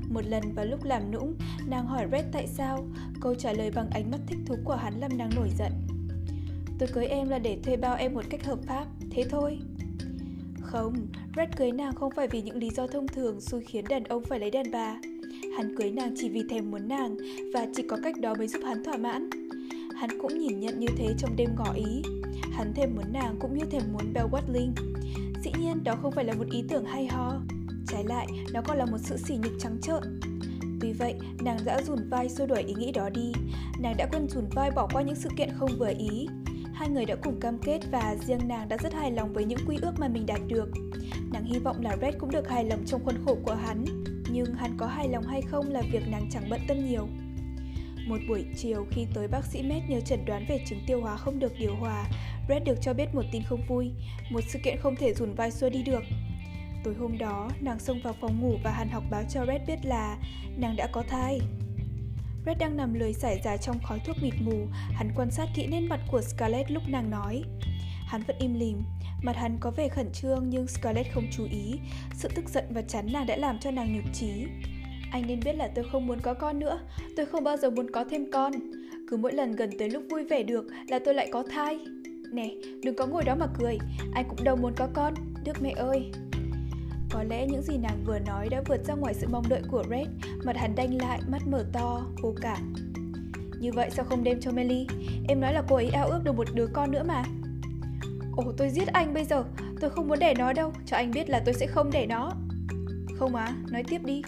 một lần vào lúc làm nũng, nàng hỏi Red tại sao, câu trả lời bằng ánh mắt thích thú của hắn làm nàng nổi giận. Tôi cưới em là để thuê bao em một cách hợp pháp, thế thôi. Không, Red cưới nàng không phải vì những lý do thông thường xui khiến đàn ông phải lấy đàn bà. Hắn cưới nàng chỉ vì thèm muốn nàng và chỉ có cách đó mới giúp hắn thỏa mãn. Hắn cũng nhìn nhận như thế trong đêm ngỏ ý. Hắn thèm muốn nàng cũng như thèm muốn Belle Watling. Dĩ nhiên đó không phải là một ý tưởng hay ho. Trái lại, nó còn là một sự sỉ nhục trắng trợn. vì vậy, nàng đã dùn vai xua đuổi ý nghĩ đó đi. Nàng đã quên dùn vai bỏ qua những sự kiện không vừa ý. Hai người đã cùng cam kết và riêng nàng đã rất hài lòng với những quy ước mà mình đạt được. Nàng hy vọng là Red cũng được hài lòng trong khuôn khổ của hắn, nhưng hắn có hài lòng hay không là việc nàng chẳng bận tâm nhiều. Một buổi chiều khi tới bác sĩ Med nhờ chẩn đoán về chứng tiêu hóa không được điều hòa, Red được cho biết một tin không vui, một sự kiện không thể dùn vai xua đi được. Tối hôm đó, nàng xông vào phòng ngủ và Hàn học báo cho Red biết là nàng đã có thai. Red đang nằm lười xảy dài trong khói thuốc mịt mù, hắn quan sát kỹ nét mặt của Scarlett lúc nàng nói. Hắn vẫn im lìm, mặt hắn có vẻ khẩn trương nhưng Scarlett không chú ý. Sự tức giận và chán nàng đã làm cho nàng nhục trí. Anh nên biết là tôi không muốn có con nữa, tôi không bao giờ muốn có thêm con. Cứ mỗi lần gần tới lúc vui vẻ được là tôi lại có thai. Nè, đừng có ngồi đó mà cười, anh cũng đâu muốn có con, Đức mẹ ơi. Có lẽ những gì nàng vừa nói đã vượt ra ngoài sự mong đợi của Red, mặt hắn đanh lại, mắt mở to, vô cảm. Như vậy sao không đem cho Melly? Em nói là cô ấy ao ước được một đứa con nữa mà. Ồ, tôi giết anh bây giờ, tôi không muốn đẻ nó đâu, cho anh biết là tôi sẽ không đẻ nó. Không á, nói tiếp đi.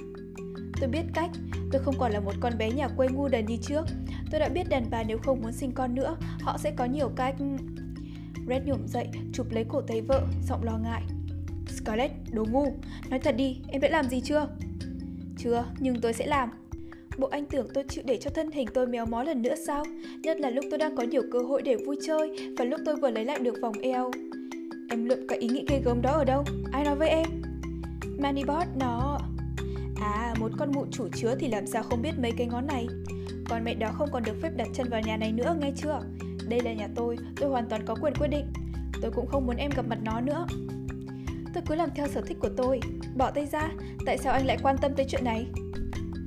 Tôi biết cách, tôi không còn là một con bé nhà quê ngu đần như trước. Tôi đã biết đàn bà nếu không muốn sinh con nữa, họ sẽ có nhiều cách... Red nhổm dậy, chụp lấy cổ tay vợ, giọng lo ngại. Scarlett, đồ ngu, nói thật đi, em đã làm gì chưa? Chưa, nhưng tôi sẽ làm. Bộ anh tưởng tôi chịu để cho thân hình tôi méo mó lần nữa sao? Nhất là lúc tôi đang có nhiều cơ hội để vui chơi và lúc tôi vừa lấy lại được vòng eo. Em lượm cái ý nghĩ ghê gớm đó ở đâu? Ai nói với em? Manibot nó... À, một con mụ chủ chứa thì làm sao không biết mấy cái ngón này. Còn mẹ đó không còn được phép đặt chân vào nhà này nữa, nghe chưa? Đây là nhà tôi, tôi hoàn toàn có quyền quyết định. Tôi cũng không muốn em gặp mặt nó nữa. Tôi cứ làm theo sở thích của tôi Bỏ tay ra, tại sao anh lại quan tâm tới chuyện này?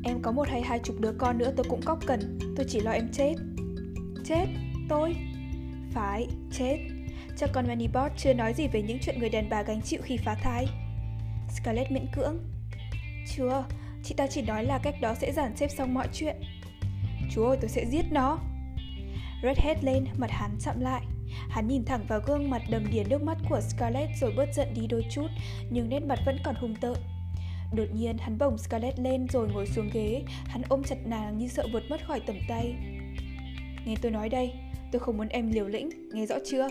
Em có một hay hai chục đứa con nữa tôi cũng cóc cần Tôi chỉ lo em chết Chết? Tôi? Phải, chết Chắc con Manibot chưa nói gì về những chuyện người đàn bà gánh chịu khi phá thai Scarlett miễn cưỡng Chưa, chị ta chỉ nói là cách đó sẽ giản xếp xong mọi chuyện chúa ơi tôi sẽ giết nó Red hét lên, mặt hắn chậm lại Hắn nhìn thẳng vào gương mặt đầm đìa nước mắt của Scarlett rồi bớt giận đi đôi chút, nhưng nét mặt vẫn còn hung tợn. Đột nhiên hắn bồng Scarlett lên rồi ngồi xuống ghế, hắn ôm chặt nàng như sợ vượt mất khỏi tầm tay. Nghe tôi nói đây, tôi không muốn em liều lĩnh, nghe rõ chưa?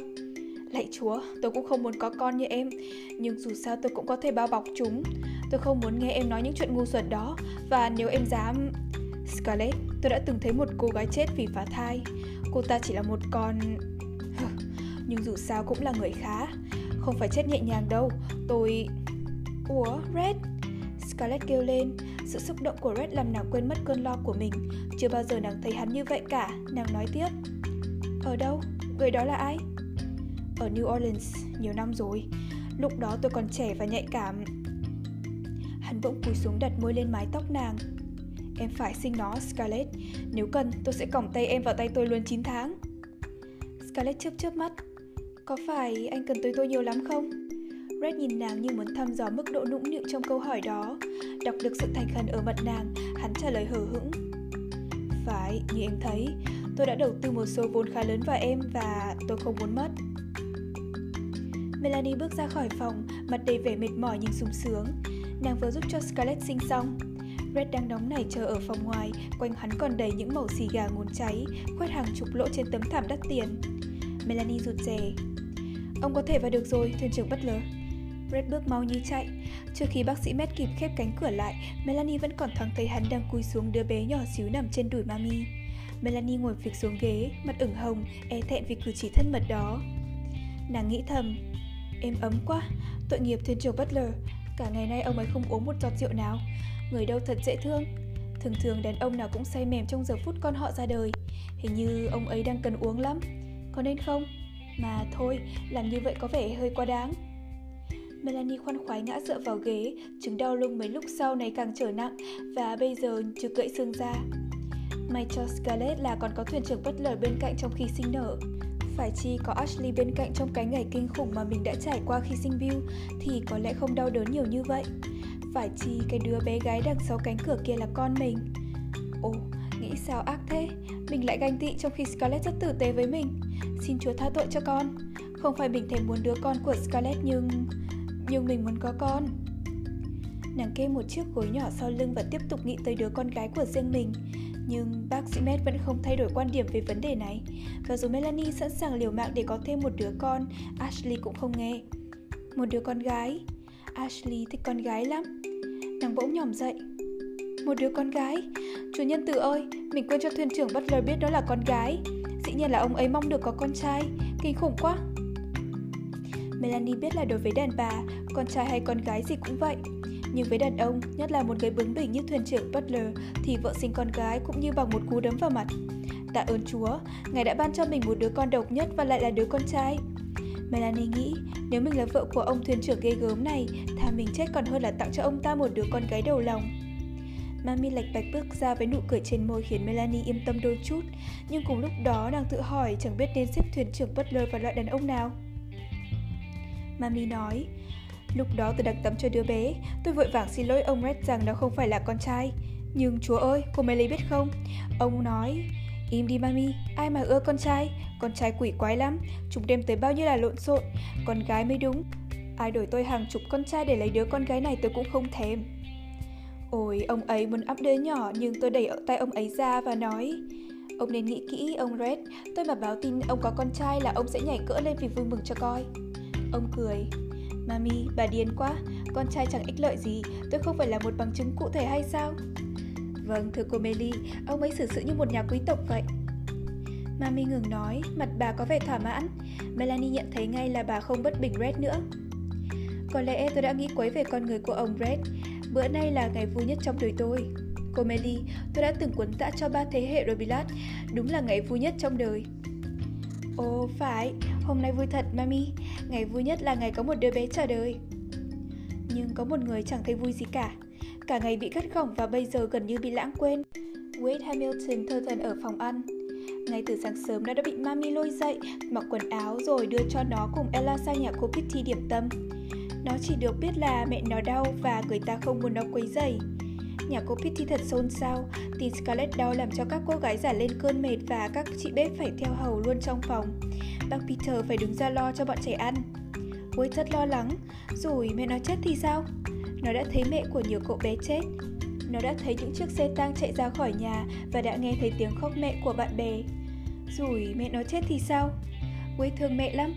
Lạy chúa, tôi cũng không muốn có con như em, nhưng dù sao tôi cũng có thể bao bọc chúng. Tôi không muốn nghe em nói những chuyện ngu xuẩn đó, và nếu em dám... Scarlett, tôi đã từng thấy một cô gái chết vì phá thai. Cô ta chỉ là một con nhưng dù sao cũng là người khá. Không phải chết nhẹ nhàng đâu. Tôi... Ủa, Red? Scarlett kêu lên. Sự xúc động của Red làm nàng quên mất cơn lo của mình. Chưa bao giờ nàng thấy hắn như vậy cả. Nàng nói tiếp. Ở đâu? Người đó là ai? Ở New Orleans, nhiều năm rồi. Lúc đó tôi còn trẻ và nhạy cảm. Hắn bỗng cúi xuống đặt môi lên mái tóc nàng. Em phải sinh nó, Scarlett Nếu cần, tôi sẽ còng tay em vào tay tôi luôn 9 tháng Scarlett chớp chớp mắt có phải anh cần tới tôi nhiều lắm không? Red nhìn nàng như muốn thăm dò mức độ nũng nịu trong câu hỏi đó. Đọc được sự thành khẩn ở mặt nàng, hắn trả lời hờ hững. Phải, như em thấy, Tôi đã đầu tư một số vốn khá lớn vào em và tôi không muốn mất. Melanie bước ra khỏi phòng, mặt đầy vẻ mệt mỏi nhưng sung sướng. Nàng vừa giúp cho Scarlett sinh xong. Red đang đóng nảy chờ ở phòng ngoài, quanh hắn còn đầy những mẩu xì gà ngốn cháy, khoét hàng chục lỗ trên tấm thảm đắt tiền. Melanie rụt rè. Ông có thể vào được rồi, thuyền trưởng bất Butler. Red bước mau như chạy. Trước khi bác sĩ Matt kịp khép cánh cửa lại, Melanie vẫn còn thoáng thấy hắn đang cúi xuống đứa bé nhỏ xíu nằm trên đùi mami. Melanie ngồi phịch xuống ghế, mặt ửng hồng, e thẹn vì cử chỉ thân mật đó. Nàng nghĩ thầm, êm ấm quá, tội nghiệp thuyền trưởng Butler, cả ngày nay ông ấy không uống một giọt rượu nào. Người đâu thật dễ thương. Thường thường đàn ông nào cũng say mềm trong giờ phút con họ ra đời. Hình như ông ấy đang cần uống lắm. Có nên không? Mà thôi, làm như vậy có vẻ hơi quá đáng. Melanie khoan khoái ngã dựa vào ghế, chứng đau lưng mấy lúc sau này càng trở nặng và bây giờ chưa gãy xương ra. May cho Scarlett là còn có thuyền trưởng bất lợi bên cạnh trong khi sinh nở. Phải chi có Ashley bên cạnh trong cái ngày kinh khủng mà mình đã trải qua khi sinh Bill thì có lẽ không đau đớn nhiều như vậy. Phải chi cái đứa bé gái đằng sau cánh cửa kia là con mình. Ồ, nghĩ sao ác thế, mình lại ganh tị trong khi Scarlett rất tử tế với mình. Xin Chúa tha tội cho con. Không phải mình thèm muốn đứa con của Scarlett nhưng... Nhưng mình muốn có con. Nàng kê một chiếc gối nhỏ sau lưng và tiếp tục nghĩ tới đứa con gái của riêng mình. Nhưng bác sĩ Matt vẫn không thay đổi quan điểm về vấn đề này. Và dù Melanie sẵn sàng liều mạng để có thêm một đứa con, Ashley cũng không nghe. Một đứa con gái. Ashley thích con gái lắm. Nàng bỗng nhòm dậy. Một đứa con gái. Chủ nhân từ ơi, mình quên cho thuyền trưởng Butler biết đó là con gái. Dĩ nhiên là ông ấy mong được có con trai. Kinh khủng quá. Melanie biết là đối với đàn bà, con trai hay con gái gì cũng vậy. Nhưng với đàn ông, nhất là một người bướng bỉnh như thuyền trưởng Butler, thì vợ sinh con gái cũng như bằng một cú đấm vào mặt. Tạ ơn Chúa, Ngài đã ban cho mình một đứa con độc nhất và lại là đứa con trai. Melanie nghĩ, nếu mình là vợ của ông thuyền trưởng ghê gớm này, thà mình chết còn hơn là tặng cho ông ta một đứa con gái đầu lòng. Mami lạch bạch bước ra với nụ cười trên môi khiến Melanie yên tâm đôi chút, nhưng cùng lúc đó nàng tự hỏi chẳng biết nên xếp thuyền trưởng Butler vào loại đàn ông nào. Mami nói, lúc đó tôi đang tắm cho đứa bé, tôi vội vàng xin lỗi ông Red rằng nó không phải là con trai. Nhưng chúa ơi, cô Melly biết không? Ông nói, Im đi mami, ai mà ưa con trai? Con trai quỷ quái lắm. Chúng đem tới bao nhiêu là lộn xộn. Con gái mới đúng. Ai đổi tôi hàng chục con trai để lấy đứa con gái này tôi cũng không thèm. Ôi, ông ấy muốn ấp đứa nhỏ nhưng tôi đẩy tay ông ấy ra và nói Ông nên nghĩ kỹ, ông Red. Tôi mà báo tin ông có con trai là ông sẽ nhảy cỡ lên vì vui mừng cho coi. Ông cười Mami, bà điên quá. Con trai chẳng ích lợi gì. Tôi không phải là một bằng chứng cụ thể hay sao? Vâng, thưa cô Melly, ông ấy xử sự như một nhà quý tộc vậy. Mami ngừng nói, mặt bà có vẻ thỏa mãn. Melanie nhận thấy ngay là bà không bất bình Red nữa. Có lẽ tôi đã nghĩ quấy về con người của ông Red. Bữa nay là ngày vui nhất trong đời tôi. Cô Melly, tôi đã từng cuốn tạ cho ba thế hệ Robilat. Đúng là ngày vui nhất trong đời. Ồ, phải, hôm nay vui thật, Mami. Ngày vui nhất là ngày có một đứa bé chào đời. Nhưng có một người chẳng thấy vui gì cả cả ngày bị gắt gỏng và bây giờ gần như bị lãng quên. Wade Hamilton thơ thần ở phòng ăn. Ngay từ sáng sớm nó đã bị mami lôi dậy, mặc quần áo rồi đưa cho nó cùng Ella sang nhà cô Pitty điểm tâm. Nó chỉ được biết là mẹ nó đau và người ta không muốn nó quấy rầy. Nhà cô Pitty thật xôn xao, tin Scarlett đau làm cho các cô gái giả lên cơn mệt và các chị bếp phải theo hầu luôn trong phòng. Bác Peter phải đứng ra lo cho bọn trẻ ăn. Wade rất lo lắng, rồi mẹ nó chết thì sao? Nó đã thấy mẹ của nhiều cậu bé chết. Nó đã thấy những chiếc xe tang chạy ra khỏi nhà và đã nghe thấy tiếng khóc mẹ của bạn bè. Rồi mẹ nó chết thì sao? Quê thương mẹ lắm.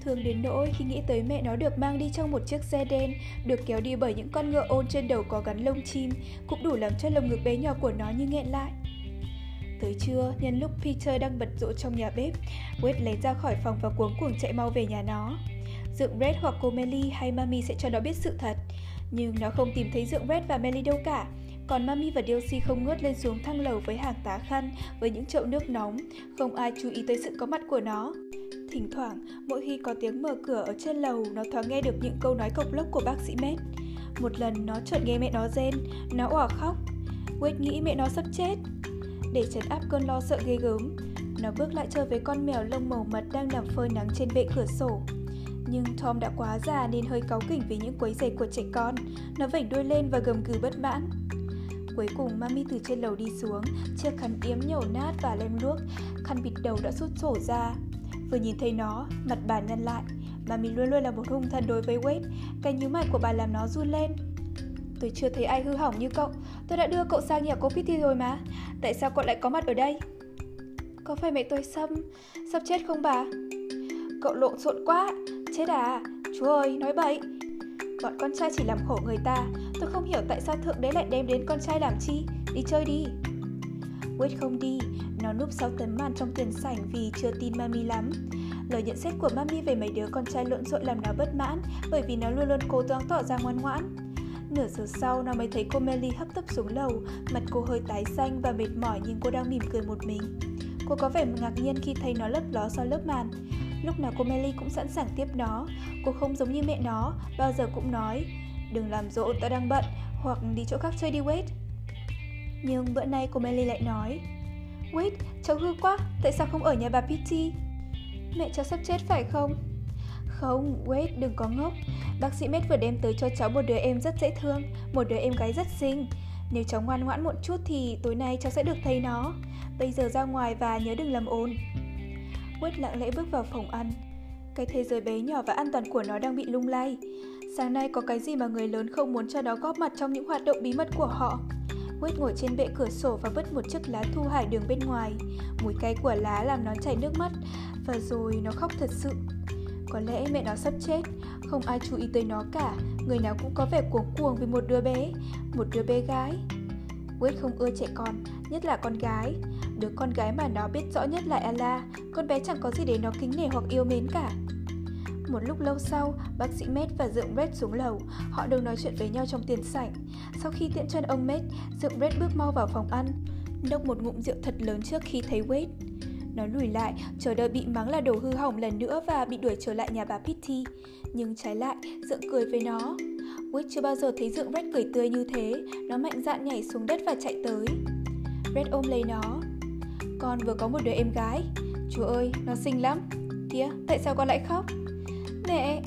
Thương đến nỗi khi nghĩ tới mẹ nó được mang đi trong một chiếc xe đen, được kéo đi bởi những con ngựa ôn trên đầu có gắn lông chim, cũng đủ làm cho lồng ngực bé nhỏ của nó như nghẹn lại. Tới trưa, nhân lúc Peter đang bật rộn trong nhà bếp, Wade lấy ra khỏi phòng và cuống cuồng chạy mau về nhà nó. dựng Red hoặc cô Melly hay Mami sẽ cho nó biết sự thật. Nhưng nó không tìm thấy Dượng Red và Melly đâu cả. Còn Mami và Delcy không ngớt lên xuống thang lầu với hàng tá khăn, với những chậu nước nóng, không ai chú ý tới sự có mặt của nó. Thỉnh thoảng, mỗi khi có tiếng mở cửa ở trên lầu, nó thoáng nghe được những câu nói cộc lốc của bác sĩ Med. Một lần nó chợt nghe mẹ nó rên, nó òa khóc. Wade nghĩ mẹ nó sắp chết. Để trấn áp cơn lo sợ ghê gớm, nó bước lại chơi với con mèo lông màu mật đang nằm phơi nắng trên bệ cửa sổ. Nhưng Tom đã quá già nên hơi cáu kỉnh vì những quấy giày của trẻ con. Nó vểnh đuôi lên và gầm gừ bất mãn. Cuối cùng Mami từ trên lầu đi xuống Chiếc khăn yếm nhổ nát và lem luốc. Khăn bịt đầu đã sút sổ ra. Vừa nhìn thấy nó, mặt bà nhăn lại. Mami luôn luôn là một hung thần đối với Wade. Cái nhíu mày của bà làm nó run lên. Tôi chưa thấy ai hư hỏng như cậu. Tôi đã đưa cậu sang nhà cô Pitty rồi mà. Tại sao cậu lại có mặt ở đây? Có phải mẹ tôi xâm Sắp chết không bà? Cậu lộn xộn quá. Chết à? Chú ơi nói bậy. Bọn con trai chỉ làm khổ người ta. Tôi không hiểu tại sao thượng đế lại đem đến con trai làm chi. Đi chơi đi. Wade không đi Nó núp sau tấm màn trong tiền sảnh vì chưa tin Mami lắm. Lời nhận xét của Mami về mấy đứa con trai lộn xộn làm nó bất mãn Bởi vì nó luôn luôn cố gắng tỏ ra ngoan ngoãn. Nửa giờ sau, nó mới thấy cô Melly hấp tấp xuống lầu, mặt cô hơi tái xanh và mệt mỏi nhưng cô đang mỉm cười một mình. Cô có vẻ ngạc nhiên khi thấy nó lấp ló sau lớp màn. Lúc nào cô Melly cũng sẵn sàng tiếp nó. Cô không giống như mẹ nó, bao giờ cũng nói Đừng làm rộn, ta đang bận, hoặc đi chỗ khác chơi đi Wade. Nhưng bữa nay cô Melly lại nói Wade, cháu hư quá, tại sao không ở nhà bà Pitty? Mẹ cháu sắp chết phải không? Không, Wade, đừng có ngốc. Bác sĩ Med vừa đem tới cho cháu một đứa em rất dễ thương, một đứa em gái rất xinh. Nếu cháu ngoan ngoãn một chút thì tối nay cháu sẽ được thấy nó. Bây giờ ra ngoài và nhớ đừng làm ồn. Wade lặng lẽ bước vào phòng ăn. Cái thế giới bé nhỏ và an toàn của nó đang bị lung lay. Sáng nay có cái gì mà người lớn không muốn cho nó góp mặt trong những hoạt động bí mật của họ? Wade ngồi trên bệ cửa sổ và vứt một chiếc lá thu hải đường bên ngoài. Mùi cay của lá làm nó chảy nước mắt và rồi nó khóc thật sự. Có lẽ mẹ nó sắp chết, không ai chú ý tới nó cả, người nào cũng có vẻ cuống cuồng vì một đứa bé, một đứa bé gái quyết không ưa trẻ con, nhất là con gái. Đứa con gái mà nó biết rõ nhất là Ella, con bé chẳng có gì để nó kính nể hoặc yêu mến cả. Một lúc lâu sau, bác sĩ Med và Dượng Red xuống lầu, họ đều nói chuyện với nhau trong tiền sảnh. Sau khi tiễn chân ông Med, Dượng Red bước mau vào phòng ăn, đốc một ngụm rượu thật lớn trước khi thấy Wade. Nó lùi lại, chờ đợi bị mắng là đồ hư hỏng lần nữa và bị đuổi trở lại nhà bà Pitty. Nhưng trái lại, Dượng cười với nó. Wick chưa bao giờ thấy dựng Red cười tươi như thế, nó mạnh dạn nhảy xuống đất và chạy tới. Red ôm lấy nó. Con vừa có một đứa em gái. Chúa ơi, nó xinh lắm. Kìa, tại sao con lại khóc? Mẹ,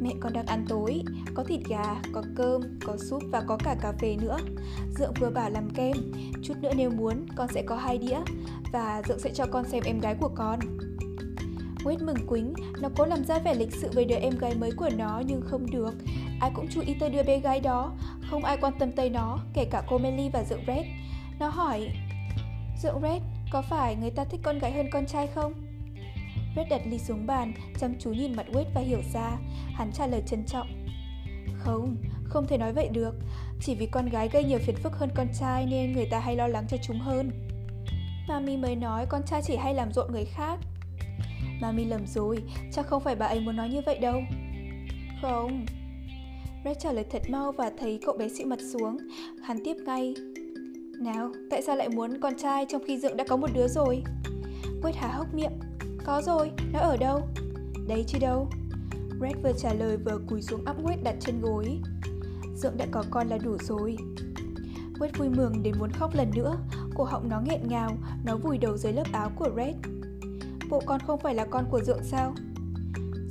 Mẹ con đang ăn tối, có thịt gà, có cơm, có súp và có cả cà phê nữa. Dượng vừa bảo làm kem, chút nữa nếu muốn con sẽ có hai đĩa và Dượng sẽ cho con xem em gái của con. Wade mừng quính, nó cố làm ra vẻ lịch sự với đứa em gái mới của nó nhưng không được. Ai cũng chú ý tới đứa bé gái đó, không ai quan tâm tới nó, kể cả cô Melly và Dượng Red. Nó hỏi, Dượng Red, có phải người ta thích con gái hơn con trai không? Red đặt ly xuống bàn, chăm chú nhìn mặt Wade và hiểu ra. Hắn trả lời trân trọng. Không, không thể nói vậy được. Chỉ vì con gái gây nhiều phiền phức hơn con trai nên người ta hay lo lắng cho chúng hơn. Mami mới nói con trai chỉ hay làm rộn người khác. Mami lầm rồi, chắc không phải bà ấy muốn nói như vậy đâu. Không. Red trả lời thật mau và thấy cậu bé xịu mặt xuống. Hắn tiếp ngay. Nào, tại sao lại muốn con trai trong khi Dượng đã có một đứa rồi? Quét há hốc miệng. Có rồi, nó ở đâu? Đấy chứ đâu. Red vừa trả lời vừa cúi xuống áp Quét đặt trên gối. Dượng đã có con là đủ rồi. Quét vui mừng đến muốn khóc lần nữa, cổ họng nó nghẹn ngào, nó vùi đầu dưới lớp áo của Red. Bộ con không phải là con của Dượng sao?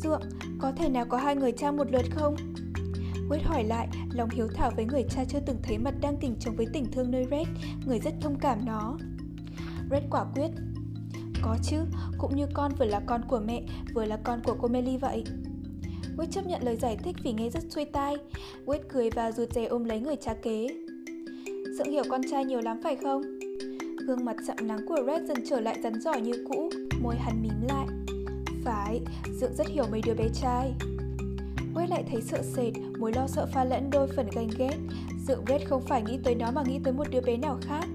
Dượng, có thể nào có hai người cha một lượt không? quyết hỏi lại, lòng hiếu thảo với người cha chưa từng thấy mặt đang tình chống với tình thương nơi Red, người rất thông cảm nó. Red quả quyết, có chứ, cũng như con vừa là con của mẹ, vừa là con của cô Melly vậy. Quyết chấp nhận lời giải thích vì nghe rất xuôi tai. Quyết cười và rụt rè ôm lấy người cha kế. Dượng hiểu con trai nhiều lắm phải không? Gương mặt sạm nắng của Red dần trở lại rắn giỏi như cũ, môi hắn mím lại. Phải, Dượng rất hiểu mấy đứa bé trai. Quét lại thấy sợ sệt, mối lo sợ pha lẫn đôi phần ganh ghét. Dượng Red không phải nghĩ tới nó mà nghĩ tới một đứa bé nào khác.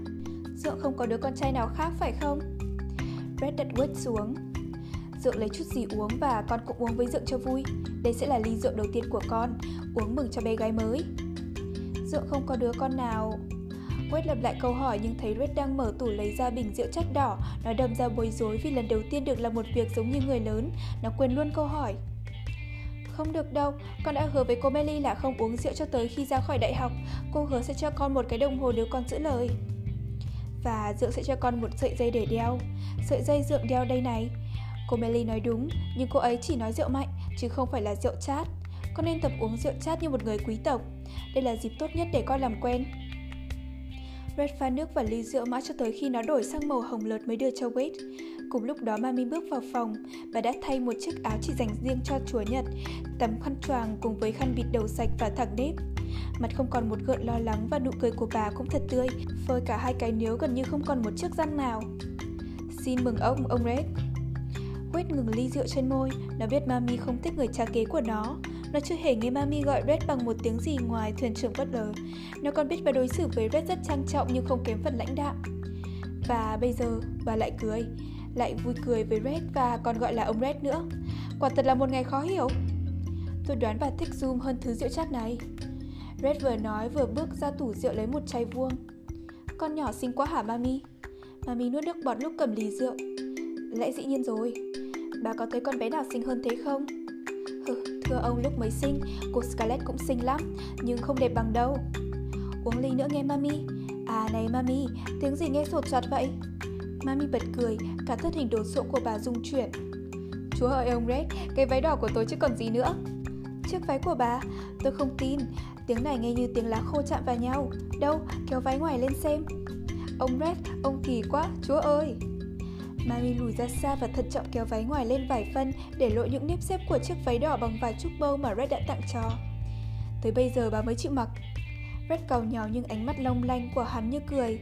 Dượng không có đứa con trai nào khác phải không? Brett đặt quét xuống. Dượng lấy chút gì uống và con cũng uống với Dượng cho vui. Đây sẽ là ly rượu đầu tiên của con, uống mừng cho bé gái mới. Dượng không có đứa con nào... Wade lặp lại câu hỏi nhưng thấy Red đang mở tủ lấy ra bình rượu chắc đỏ. Nó đâm ra bối rối vì lần đầu tiên được làm một việc giống như người lớn. Nó quên luôn câu hỏi. Không được đâu, con đã hứa với cô Melly là không uống rượu cho tới khi ra khỏi đại học. Cô hứa sẽ cho con một cái đồng hồ nếu con giữ lời. Và Dượng sẽ cho con một sợi dây để đeo Sợi dây Dượng đeo đây này Cô Melly nói đúng Nhưng cô ấy chỉ nói rượu mạnh Chứ không phải là rượu chát Con nên tập uống rượu chát như một người quý tộc Đây là dịp tốt nhất để con làm quen Red pha nước và ly rượu mãi cho tới khi nó đổi sang màu hồng lợt mới đưa cho Wade. Cùng lúc đó Mami bước vào phòng, bà đã thay một chiếc áo chỉ dành riêng cho Chúa Nhật, tấm khăn choàng cùng với khăn bịt đầu sạch và thẳng nếp. Mặt không còn một gợn lo lắng và nụ cười của bà cũng thật tươi, phơi cả hai cái nếu gần như không còn một chiếc răng nào. Xin mừng ông, ông Red. Wade ngừng ly rượu trên môi, nó biết Mami không thích người cha kế của nó. Nó chưa hề nghe Mami gọi Red bằng một tiếng gì ngoài thuyền trưởng Butler. Nó còn biết bà đối xử với Red rất trang trọng nhưng không kém phần lãnh đạm. Và bây giờ, bà lại cười, lại vui cười với Red và còn gọi là ông Red nữa. Quả thật là một ngày khó hiểu. Tôi đoán bà thích Zoom hơn thứ rượu chát này. Red vừa nói vừa bước ra tủ rượu lấy một chai vuông. Con nhỏ xinh quá hả Mami? Mami nuốt nước bọt lúc cầm ly rượu. Lẽ dĩ nhiên rồi. Bà có thấy con bé nào xinh hơn thế không? Thưa ông lúc mới sinh, cô Scarlett cũng xinh lắm, nhưng không đẹp bằng đâu. Uống ly nữa nghe Mami. À này Mami, tiếng gì nghe sột soạt vậy? Mami bật cười, cả thân hình đồ sộ của bà rung chuyển. Chúa ơi ông Red, cái váy đỏ của tôi chứ còn gì nữa. Chiếc váy của bà, tôi không tin, tiếng này nghe như tiếng lá khô chạm vào nhau. Đâu, kéo váy ngoài lên xem. Ông Red, ông kỳ quá, chúa ơi. Mami lùi ra xa và thận trọng kéo váy ngoài lên vài phân để lộ những nếp xếp của chiếc váy đỏ bằng vài chút bâu mà Red đã tặng cho. Tới bây giờ bà mới chịu mặc. Red cầu nhỏ nhưng ánh mắt long lanh của hắn như cười.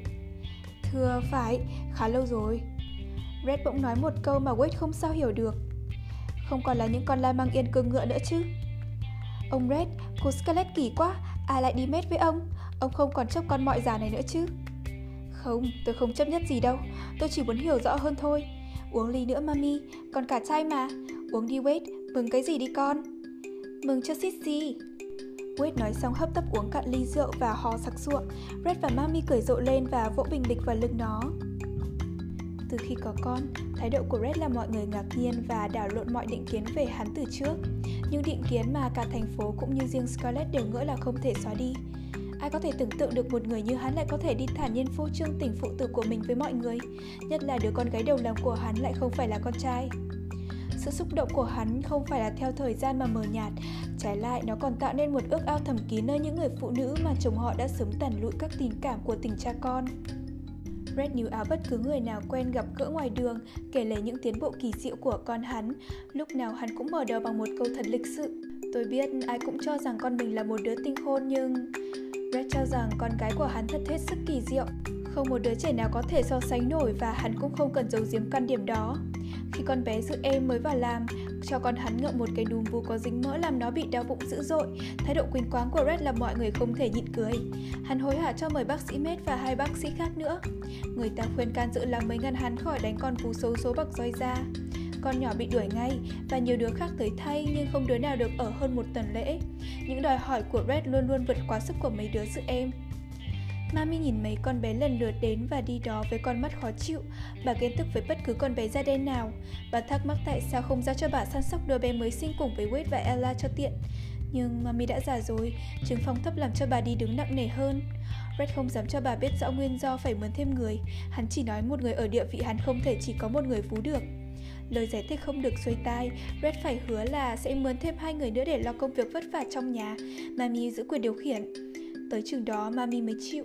Thưa phải, khá lâu rồi. Red bỗng nói một câu mà Wade không sao hiểu được. Không còn là những con la mang yên cương ngựa nữa chứ. Ông Red, cô Scarlett kỳ quá, ai lại đi mết với ông? Ông không còn chấp con mọi già này nữa chứ? Không, tôi không chấp nhất gì đâu, tôi chỉ muốn hiểu rõ hơn thôi. Uống ly nữa mami, còn cả chai mà. Uống đi Wade, mừng cái gì đi con? Mừng cho Sissy. Wade nói xong hấp tấp uống cạn ly rượu và hò sặc sụa. Red và Mami cười rộ lên và vỗ bình bịch vào lưng nó. Từ khi có con, thái độ của Red là mọi người ngạc nhiên và đảo lộn mọi định kiến về hắn từ trước. Những định kiến mà cả thành phố cũng như riêng Scarlett đều ngỡ là không thể xóa đi. Ai có thể tưởng tượng được một người như hắn lại có thể đi thản nhiên phô trương tình phụ tử của mình với mọi người, nhất là đứa con gái đầu lòng của hắn lại không phải là con trai. Sự xúc động của hắn không phải là theo thời gian mà mờ nhạt, trái lại nó còn tạo nên một ước ao thầm kín nơi những người phụ nữ mà chồng họ đã sớm tàn lụi các tình cảm của tình cha con. Red níu áo bất cứ người nào quen gặp gỡ ngoài đường, kể lể những tiến bộ kỳ diệu của con hắn. Lúc nào hắn cũng mở đầu bằng một câu thật lịch sự. Tôi biết ai cũng cho rằng con mình là một đứa tinh khôn nhưng... Red cho rằng con gái của hắn thật hết sức kỳ diệu. Không một đứa trẻ nào có thể so sánh nổi và hắn cũng không cần giấu giếm căn điểm đó. Khi con bé dự em mới vào làm, cho con hắn ngậm một cái đùm vú có dính mỡ làm nó bị đau bụng dữ dội. Thái độ quyến quáng của Red làm mọi người không thể nhịn cười. Hắn hối hả cho mời bác sĩ Med và hai bác sĩ khác nữa. Người ta khuyên can dự làm mới ngăn hắn khỏi đánh con vú xấu số bậc roi ra. Con nhỏ bị đuổi ngay và nhiều đứa khác tới thay nhưng không đứa nào được ở hơn một tuần lễ. Những đòi hỏi của Red luôn luôn vượt quá sức của mấy đứa dự em. Mami nhìn mấy con bé lần lượt đến và đi đó với con mắt khó chịu. Bà ghen tức với bất cứ con bé da đen nào. Bà thắc mắc tại sao không giao cho bà săn sóc đứa bé mới sinh cùng với Wade và Ella cho tiện. Nhưng Mami đã già rồi, chứng phong thấp làm cho bà đi đứng nặng nề hơn. Red không dám cho bà biết rõ nguyên do phải mướn thêm người. Hắn chỉ nói một người ở địa vị hắn không thể chỉ có một người phú được. Lời giải thích không được xuôi tai, Red phải hứa là sẽ mướn thêm hai người nữa để lo công việc vất vả trong nhà. Mami giữ quyền điều khiển. Tới chừng đó Mami mới chịu.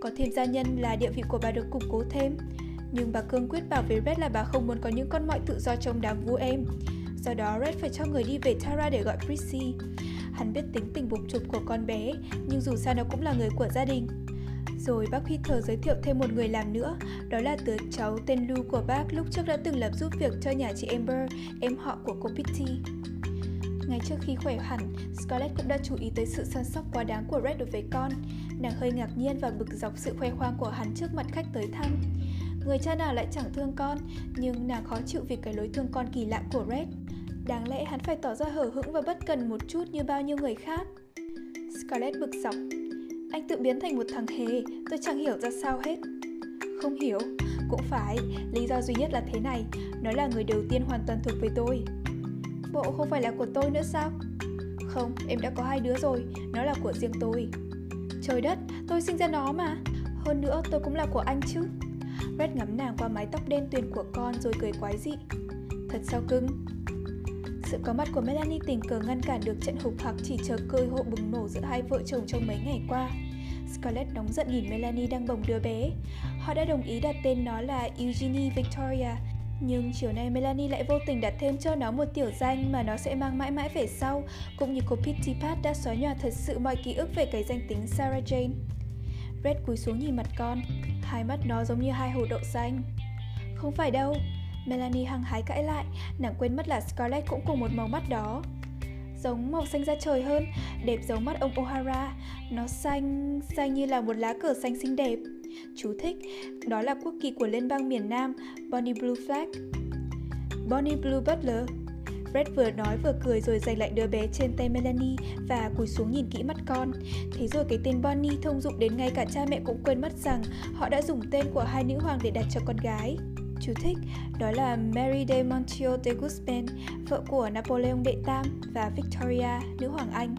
Có thêm gia nhân là địa vị của bà được củng cố thêm. Nhưng bà cương quyết bảo với Red là bà không muốn có những con mọi tự do trong đám vú em. Do đó Red phải cho người đi về Tara để gọi Prissy. Hắn biết tính tình bục trục của con bé, nhưng dù sao nó cũng là người của gia đình. Rồi bác Peter giới thiệu thêm một người làm nữa, đó là đứa cháu tên Lou của bác lúc trước đã từng lập giúp việc cho nhà chị Amber, em họ của cô Pitty. Ngay trước khi khỏe hẳn, Scarlett cũng đã chú ý tới sự săn sóc quá đáng của Red đối với con. Nàng hơi ngạc nhiên và bực dọc sự khoe khoang của hắn trước mặt khách tới thăm. Người cha nào lại chẳng thương con, nhưng nàng khó chịu vì cái lối thương con kỳ lạ của Red. Đáng lẽ hắn phải tỏ ra hở hững và bất cần một chút như bao nhiêu người khác. Scarlett bực dọc. Anh tự biến thành một thằng hề, tôi chẳng hiểu ra sao hết. Không hiểu, cũng phải, lý do duy nhất là thế này, nó là người đầu tiên hoàn toàn thuộc về tôi. Bộ không phải là của tôi nữa sao? Không, em đã có hai đứa rồi, nó là của riêng tôi. Trời đất, tôi sinh ra nó mà. Hơn nữa, tôi cũng là của anh chứ. Red ngắm nàng qua mái tóc đen tuyền của con rồi cười quái dị. Thật sao cưng? Sự có mặt của Melanie tình cờ ngăn cản được trận hục hoặc chỉ chờ cơi hội bùng nổ giữa hai vợ chồng trong mấy ngày qua. Scarlett nóng giận nhìn Melanie đang bồng đứa bé. Họ đã đồng ý đặt tên nó là Eugenie Victoria, nhưng chiều nay Melanie lại vô tình đặt thêm cho nó một tiểu danh mà nó sẽ mang mãi mãi về sau, cũng như cô Pitty Pat đã xóa nhòa thật sự mọi ký ức về cái danh tính Sarah Jane. Red cúi xuống nhìn mặt con, hai mắt nó giống như hai hồ đậu xanh. Không phải đâu, Melanie hăng hái cãi lại, nàng quên mất là Scarlett cũng cùng một màu mắt đó. Giống màu xanh da trời hơn, đẹp giống mắt ông O'Hara, nó xanh, xanh như là một lá cờ xanh xinh đẹp. Chú thích, đó là quốc kỳ của liên bang miền Nam, Bonnie Blue Flag. Bonnie Blue Butler Fred vừa nói vừa cười rồi giành lại đứa bé trên tay Melanie và cúi xuống nhìn kỹ mắt con. Thế rồi cái tên Bonnie thông dụng đến ngay cả cha mẹ cũng quên mất rằng họ đã dùng tên của hai nữ hoàng để đặt cho con gái. Chú thích, đó là Mary de Montio de Guzman, vợ của Napoleon đệ tam và Victoria, nữ hoàng Anh.